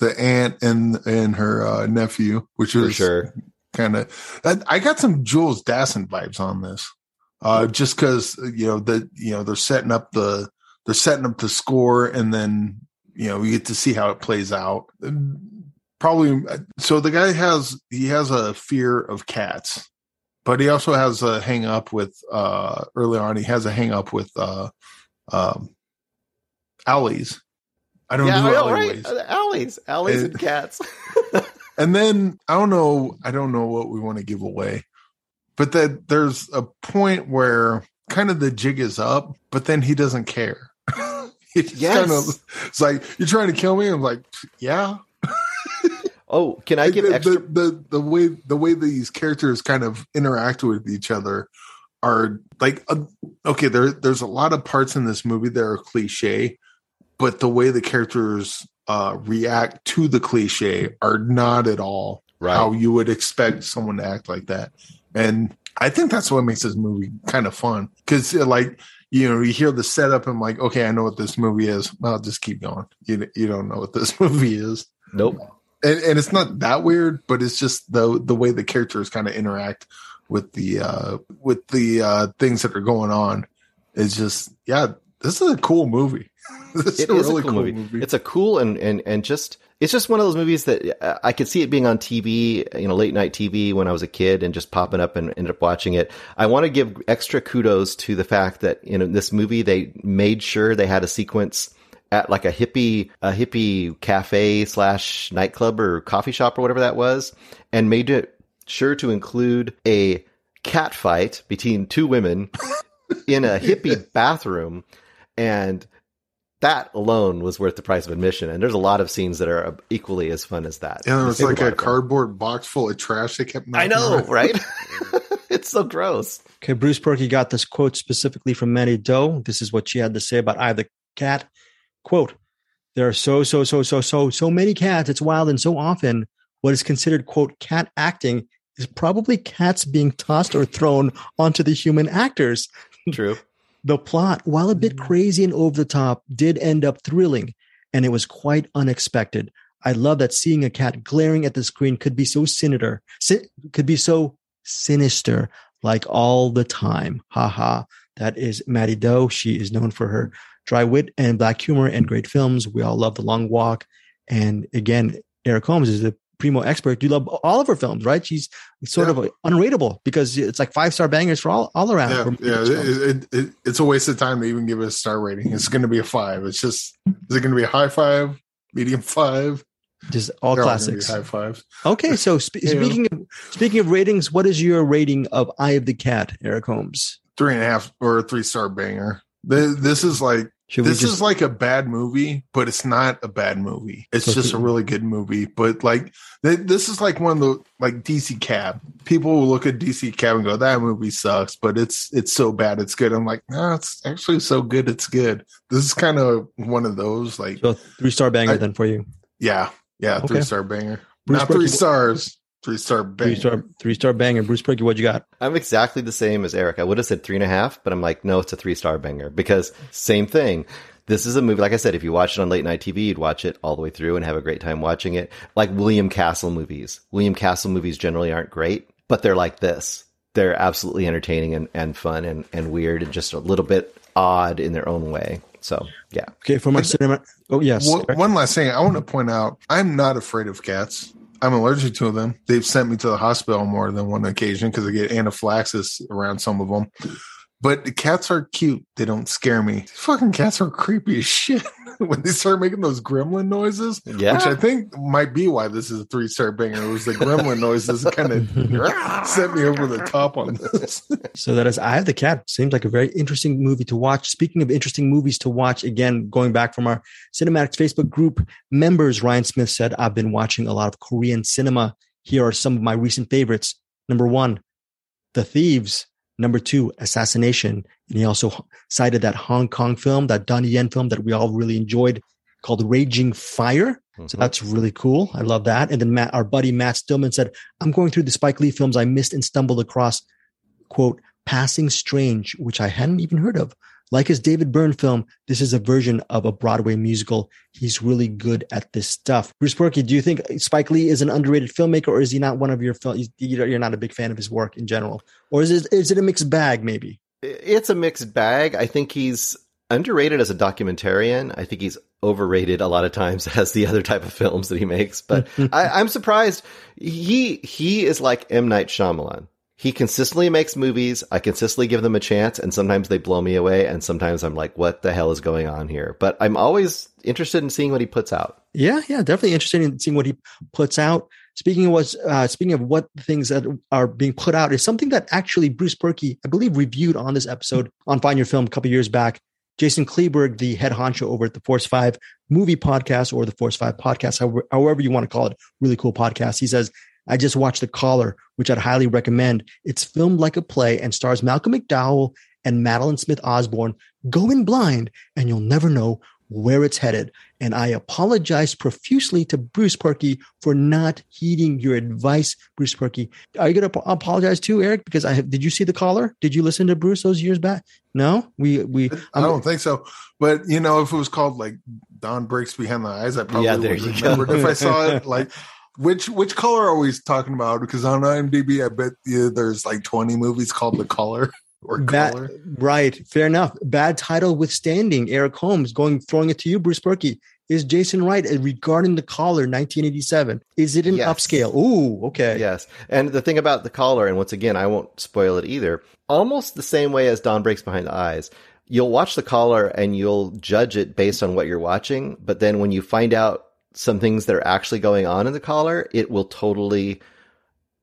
the aunt and and her uh, nephew, which is sure. kind of I, I got some Jules Dassin vibes on this. Uh just cuz you know the you know they're setting up the they're setting up the score and then you know we get to see how it plays out. Probably so the guy has he has a fear of cats. But he also has a hang up with uh early on he has a hang up with uh um alleys. I don't yeah, do know, alleyways. right? Uh, Alleys, alleys, Uh, and cats. And then I don't know, I don't know what we want to give away. But that there's a point where kind of the jig is up, but then he doesn't care. It's Yes. kind of it's like you're trying to kill me. I'm like, yeah. Oh, can I give the, extra? the, the the way the way these characters kind of interact with each other are like uh, okay there there's a lot of parts in this movie that are cliche but the way the characters uh react to the cliche are not at all Right. how you would expect someone to act like that and i think that's what makes this movie kind of fun because like you know you hear the setup and I'm like okay i know what this movie is I'll just keep going you, you don't know what this movie is Nope. and, and it's not that weird, but it's just the the way the characters kind of interact with the uh with the uh things that are going on is just yeah, this is a cool movie. this It is a cool, movie. It's a cool and, and, and just, it's just one of those movies that uh, I could see it being on TV, you know, late night TV when I was a kid and just popping up and ended up watching it. I want to give extra kudos to the fact that, you know, this movie, they made sure they had a sequence at like a hippie, a hippie cafe slash nightclub or coffee shop or whatever that was and made it sure to include a cat fight between two women in a hippie bathroom. And that alone was worth the price of admission. And there's a lot of scenes that are uh, equally as fun as that. And there was like lot a of fun. cardboard box full of trash they kept. I know, around. right? it's so gross. Okay, Bruce Purkey got this quote specifically from Matty Do. This is what she had to say about I the Cat. Quote, there are so, so, so, so, so, so many cats. It's wild and so often what is considered, quote, cat acting is probably cats being tossed or thrown onto the human actors. True. The plot, while a bit mm. crazy and over the top, did end up thrilling, and it was quite unexpected. I love that seeing a cat glaring at the screen could be so sinister, si- could be so sinister, like all the time. Ha ha. That is Matty Do. She is known for her dry wit and black humor and great films. We all love The Long Walk. And again, Eric Holmes is the primo expert. You love all of her films, right? She's sort Yeah. of unrateable because it's like five star bangers for all, all around. Yeah, yeah. It, it, it, it's a waste of time to even give it a star rating. It's going to be a five. It's just is it going to be a high five, medium five? Just all They're classics. high fives. Okay, so Yeah. speaking of speaking of ratings, what is your rating of Eye of the Cat, Eric Holmes? Three and a half or a three star banger. This is like Should this just is like a bad movie, but it's not a bad movie. It's So just a really good movie. But like th- this is like one of the like DC Cab. People will look at DC Cab and go, "That movie sucks," but it's it's so bad it's good. I'm like, no, it's actually so good it's good. This is kind of one of those like, so three star banger I- then for you? yeah, yeah, Okay. three star banger. Bruce not three stars, three star banger. Three star three star banger. Bruce Purkey, what you got? I'm exactly the same as Eric. I would have said three and a half, but I'm like, no, it's a three star banger because same thing. this is a movie. Like I said, if you watch it on late night TV, you'd watch it all the way through and have a great time watching it. Like William Castle movies. William Castle movies generally aren't great, but they're like this. They're absolutely entertaining and, and fun and, and weird and just a little bit odd in their own way. So yeah. Okay, for my cinema. Oh yes. One, one last thing, I want to point out: I'm not afraid of cats. I'm allergic to them. They've sent me to the hospital more than one occasion because I get anaphylaxis around some of them. But the cats are cute. They don't scare me. Fucking cats are creepy as shit. when they start making those gremlin noises, yeah. which I think might be why this is a three star banger. It was the gremlin noises kind of sent me over the top on this. so that is I have the cat. Seems like a very interesting movie to watch. Speaking of interesting movies to watch, again, going back from our CinemAddicts Facebook group members, Ryan Smith said, I've been watching a lot of Korean cinema. Here are some of my recent favorites. Number one, The Thieves. Number two, Assassination. And he also cited that Hong Kong film, that Donnie Yen film that we all really enjoyed called Raging Fire. Mm-hmm. So that's really cool. I love that. And then Matt, our buddy Matt Stillman said, I'm going through the Spike Lee films I missed and stumbled across, quote, Passing Strange, which I hadn't even heard of. Like his David Byrne film, this is a version of a Broadway musical. He's really good at this stuff. Bruce Purkey, do you think Spike Lee is an underrated filmmaker, or is he not one of your films? You're not a big fan of his work in general, or is it, is it a mixed bag? Maybe it's a mixed bag. I think he's underrated as a documentarian. I think he's overrated a lot of times as the other type of films that he makes. But I, am surprised. He he is like M Night Shyamalan he consistently makes movies. I consistently give them a chance, and sometimes they blow me away, and sometimes I'm like, "What the hell is going on here?" But I'm always interested in seeing what he puts out. Yeah, yeah, definitely interested in seeing what he puts out. Speaking of what, uh, speaking of what things that are being put out is something that actually Bruce Purkey, I believe, reviewed on this episode on Find Your Film a couple years back. Jason Kleberg, the head honcho over at the Force Five movie podcast or the Force Five podcast, however you want to call it, really cool podcast. He says I just watched The Caller, which I'd highly recommend. It's filmed like a play and stars Malcolm McDowell and Madolyn Smith Osborne. Go in blind and you'll never know where it's headed. And I apologize profusely to Bruce Purkey for not heeding your advice, Bruce Purkey. Are you going to apologize too, Eric? Because I have, did you see the caller? Did you listen to Bruce those years back? No, we, we, I don't think so. But you know, if it was called like Dawn Breaks Behind the Eyes, I probably yeah, would remembered if I saw it like which which color are we talking about? Because on IMDb, I bet you there's like 20 movies called The Color or Bad, Color. Right, fair enough. Bad title withstanding. Eric Holmes going throwing it to you, Bruce Purkey. Is Jason right uh, regarding The Caller 1987? Is it an yes. upscale? Ooh, okay. Yes. And the thing about The Caller, and once again, I won't spoil it either, almost the same way as Dawn Breaks Behind the Eyes you'll watch the caller and you'll judge it based on what you're watching. But then when you find out some things that are actually going on in the collar, it will totally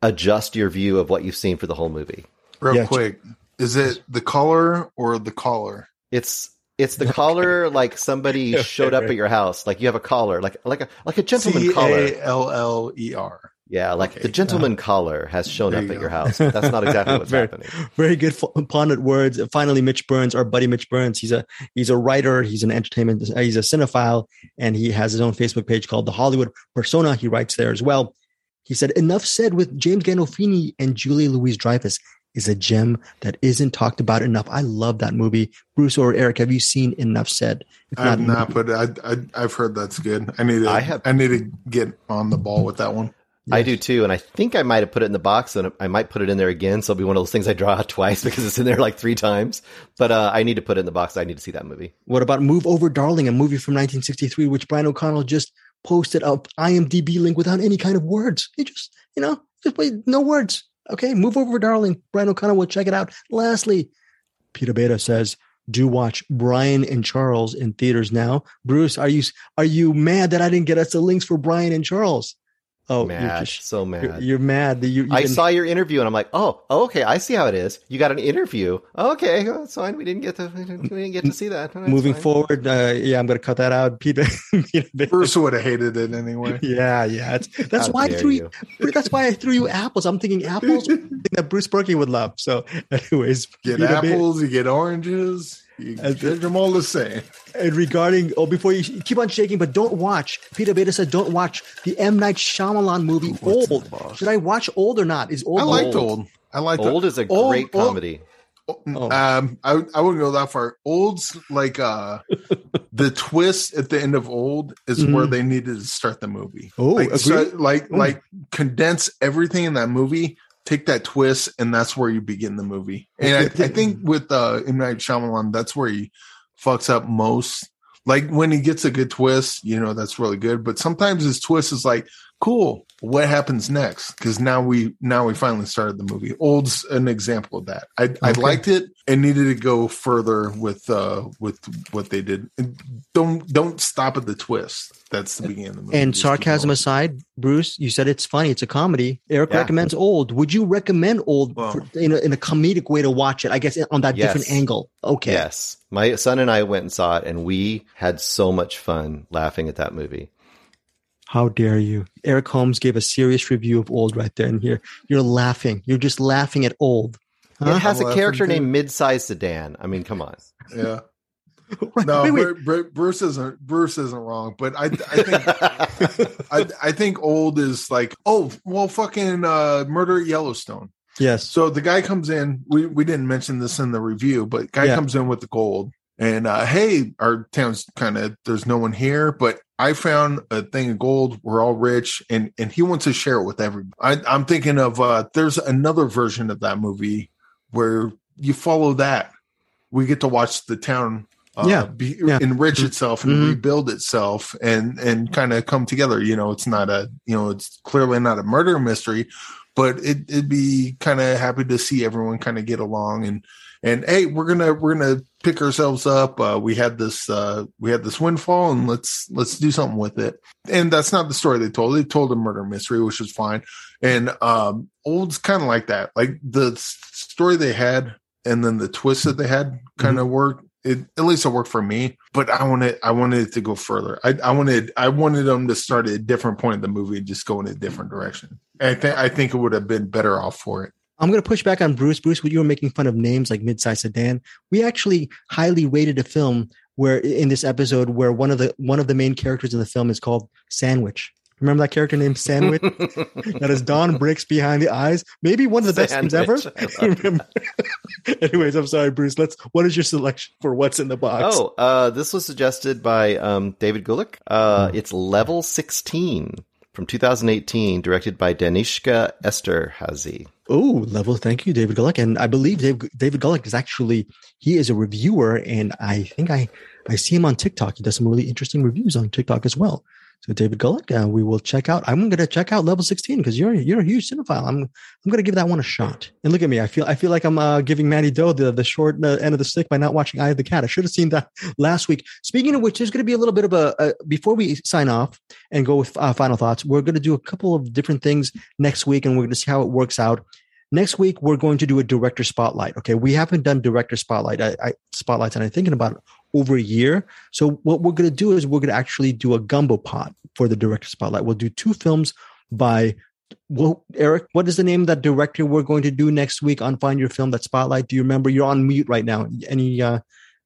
adjust your view of what you've seen for the whole movie. Real yeah. quick, is it the collar or the collar? It's it's the collar like somebody okay, showed up right. at your house. Like you have a collar, like like a like a gentleman collar. C A L L E R. Yeah, like okay. the gentleman uh, collar has shown up you at go. your house. That's not exactly what's very, happening. Very good pundit words. Finally, Mitch Burns, our buddy Mitch Burns, he's a he's a writer, he's an entertainment, he's a cinephile, and he has his own Facebook page called The Hollywood Persona. He writes there as well. He said, "Enough said with James Gandolfini and Julia Louis-Dreyfus." Is a gem that isn't talked about enough. I love that movie. Bruce or Eric, have you seen Enough Said? I have not, but I, I have heard that's good. I need to I, have, I need to get on the ball with that one. Yes. I do too, and I think I might have put it in the box, and I might put it in there again. So it'll be one of those things I draw out twice because it's in there like three times. But uh, I need to put it in the box. I need to see that movie. What about Move Over, Darling, a movie from 1963, which Brian O'Connell just posted a IMDb link without any kind of words. He just, you know, just played no words. Okay, Move Over, Darling. Brian O'Connell will check it out. Lastly, Peter Beta says, do watch Brian and Charles in theaters now. Bruce, are you are you mad that I didn't get us the links for Brian and Charles? Oh, mad, just, so mad. You're, you're mad that you. you I saw your interview and I'm like, oh, okay, I see how it is. You got an interview. Okay, well, that's fine. We didn't get to we didn't, we didn't get to see that. Moving fine. forward, uh, yeah, I'm going to cut that out. Peter, Bruce would have hated it anyway. Yeah, yeah. that's why I threw you. That's why I threw you apples. I'm thinking apples that Bruce Purkey would love. So, anyways, get Peter apples. you get oranges. You judge them all the same. And regarding, oh, before you keep on shaking, but don't watch. Peter Beta said, don't watch the M Night Shyamalan movie What's Old. Should I watch Old or not? Is Old? I liked Old. I liked Old. Is a great comedy. Oh. Um, I I wouldn't go that far. Old's like uh, the twist at the end of Old is mm. where they needed to start the movie. Oh, like so, like, like condense everything in that movie, take that twist, and that's where you begin the movie. And I, I think with uh, M Night Shyamalan, that's where he fucks up most. Like when he gets a good twist, you know that's really good. But sometimes his twist is like, cool. What happens next? Because now we now we finally started the movie. Old's an example of that. I okay. i liked it and needed to go further with uh with what they did. And don't don't stop at the twist. That's the beginning of the movie. And Just sarcasm aside bruce you said it's funny. It's a comedy. Eric yeah. recommends old. Would you recommend old well, for, in, a, in a comedic way to watch it? I guess on that yes. different angle. Okay. Yes. My son and i went and saw it and we had so much fun laughing at that movie how dare you? Eric Holmes gave a serious review of Old right there and here. You're laughing. You're just laughing at Old. Huh? It has I'm a character named Mid-sized Sedan. I mean, come on. Yeah. no, wait, wait. Bruce isn't Bruce isn't wrong, but I I think I, I think old is like oh well fucking uh, murder at Yellowstone. Yes. So the guy comes in. We we didn't mention this in the review, but guy yeah. comes in with the gold, and uh, hey, our town's kind of there's no one here, but I found a thing of gold. We're all rich, and and he wants to share it with everybody. I, am thinking of uh, there's another version of that movie where you follow that. We get to watch the town uh, yeah, be, yeah. enrich mm-hmm. itself and mm-hmm. rebuild itself and and kind of come together you know it's not a you know it's clearly not a murder mystery but it, it'd be kind of happy to see everyone kind of get along and and hey, we're gonna we're gonna pick ourselves up. Uh, we had this uh, we had this windfall, and let's let's do something with it. And that's not the story they told. They told a murder mystery, which was fine. And um, old's kind of like that. Like the story they had, and then the twist that they had kind of mm-hmm. worked. It, at least it worked for me, but I wanted I wanted it to go further. I, I wanted I wanted them to start at a different point of the movie and just go in a different direction. And I think I think it would have been better off for it. I'm going to push back on Bruce. Bruce, when you were making fun of names like Midsize Sedan. We actually highly rated a film where in this episode where one of the one of the main characters in the film is called Sandwich. Remember that character named Sandwich? that is Dawn Breaks behind the eyes. Maybe one of the best Sandwich, films ever. Anyways, I'm sorry, Bruce. Let's. What is your selection for what's in the box? Oh, uh, this was suggested by um, David Gulick. Uh, mm. It's Level 16 from 2018, directed by Danishka Esterhazy. Oh, level. Thank you, David Gulick. And I believe Dave, David Gulick is actually, he is a reviewer. And I think I, I see him on TikTok. He does some really interesting reviews on TikTok as well. So David Gulick, uh, we will check out. I'm going to check out level 16 because you're you're a huge cinephile. I'm I'm going to give that one a shot. And look at me, I feel I feel like I'm uh, giving Matty Do the the short uh, end of the stick by not watching Eye of the Cat. I should have seen that last week. Speaking of which, there's going to be a little bit of a, a before we sign off and go with uh, final thoughts. We're going to do a couple of different things next week, and we're going to see how it works out. Next week, we're going to do a director spotlight. Okay, we haven't done director spotlight I, I, spotlights, and I'm thinking about it, over a year. So what we're going to do is we're going to actually do a gumbo pot for the director spotlight. We'll do two films by well, Eric, what is the name of that director we're going to do next week on Find Your Film that spotlight? Do you remember? You're on mute right now. Any uh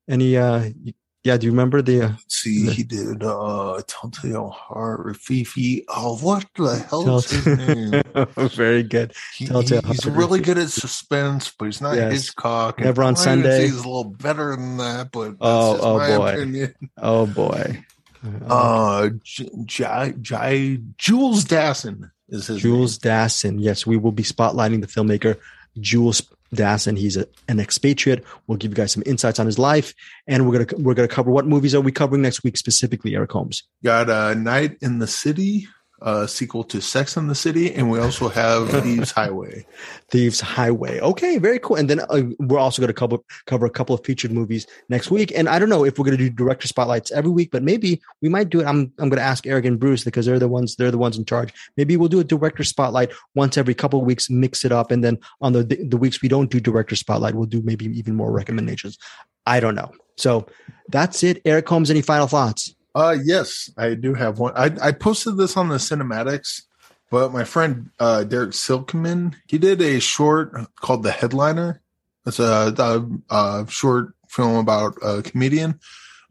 any uh yeah, do you remember the? Uh, See, the, he did uh Telltale Heart, Rififi. Oh, what the hell is his name? Very good. He, he's really good at suspense, but he's not yes. Hitchcock. Never on Sunday. He's a little better than that, but oh, oh boy, opinion. oh boy. Uh, J- J- J- Jules Dassin is his Jules name. Dassin. Yes, we will be spotlighting the filmmaker Jules Dassin. He's a, an expatriate. We'll give you guys some insights on his life, and we're gonna we're gonna cover what movies are we covering next week specifically, Eric Holmes. Got a Night in the City, uh, sequel to Sex in the City, and we also have Thieves Highway. Thieves Highway. Okay, very cool. And then uh, we're also going to cover cover a couple of featured movies next week. And I don't know if we're going to do director spotlights every week, but maybe we might do it. I'm I'm going to ask Eric and Bruce because they're the ones they're the ones in charge. Maybe we'll do a director spotlight once every couple of weeks, mix it up, and then on the the weeks we don't do director spotlight, we'll do maybe even more recommendations. I don't know. So that's it. Eric Holmes, any final thoughts? Uh, yes, I do have one. I, I posted this on the CinemAddicts, but my friend uh, Derek Silkman, he did a short called The Headliner. It's a, a, a short film about a comedian,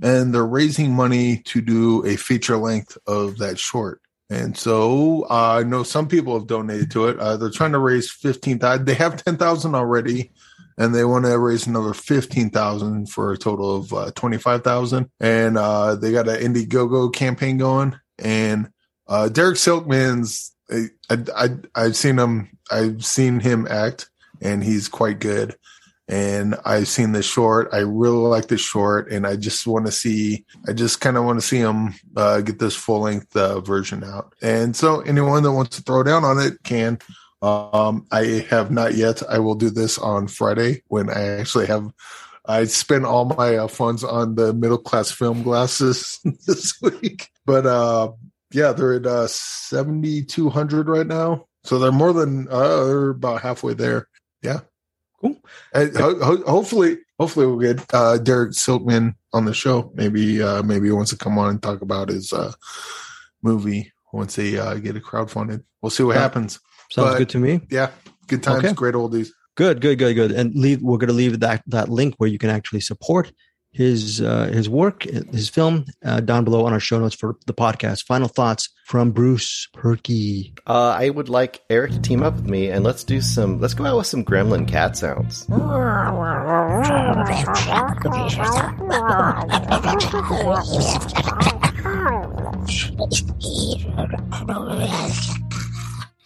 and they're raising money to do a feature length of that short. And so uh, I know some people have donated to it. Uh, they're trying to raise fifteen thousand. They have ten thousand already. And they want to raise another fifteen thousand for a total of uh, twenty five thousand. And uh, they got an Indiegogo campaign going. And uh, Derek Silkman's, I, I, I, have seen him, I've seen him act, and he's quite good. And I've seen the short. I really like the short, and I just want to see. I just kind of want to see him uh, get this full length uh, version out. And so, anyone that wants to throw down on it can. Um, I have not yet. I will do this on Friday when I actually have. I spent all my uh, funds on the middle class film glasses this week, but uh, yeah, they're at uh, seventy two hundred right now, so they're more than uh, they're about halfway there. Yeah, cool. And ho- ho- hopefully, hopefully we'll get uh, Derek Silkman on the show. Maybe, uh, maybe he wants to come on and talk about his uh, movie once they uh, get it crowdfunded. We'll see what yeah. happens. Sounds but, good to me. Yeah, good times, okay. great oldies. Good, good, good, good. And leave. We're going to leave that that link where you can actually support his uh, his work, his film, uh, down below on our show notes for the podcast. Final thoughts from Bruce Purkey. Uh, I would like Eric to team up with me and let's do some. Let's go out with some Gremlin cat sounds.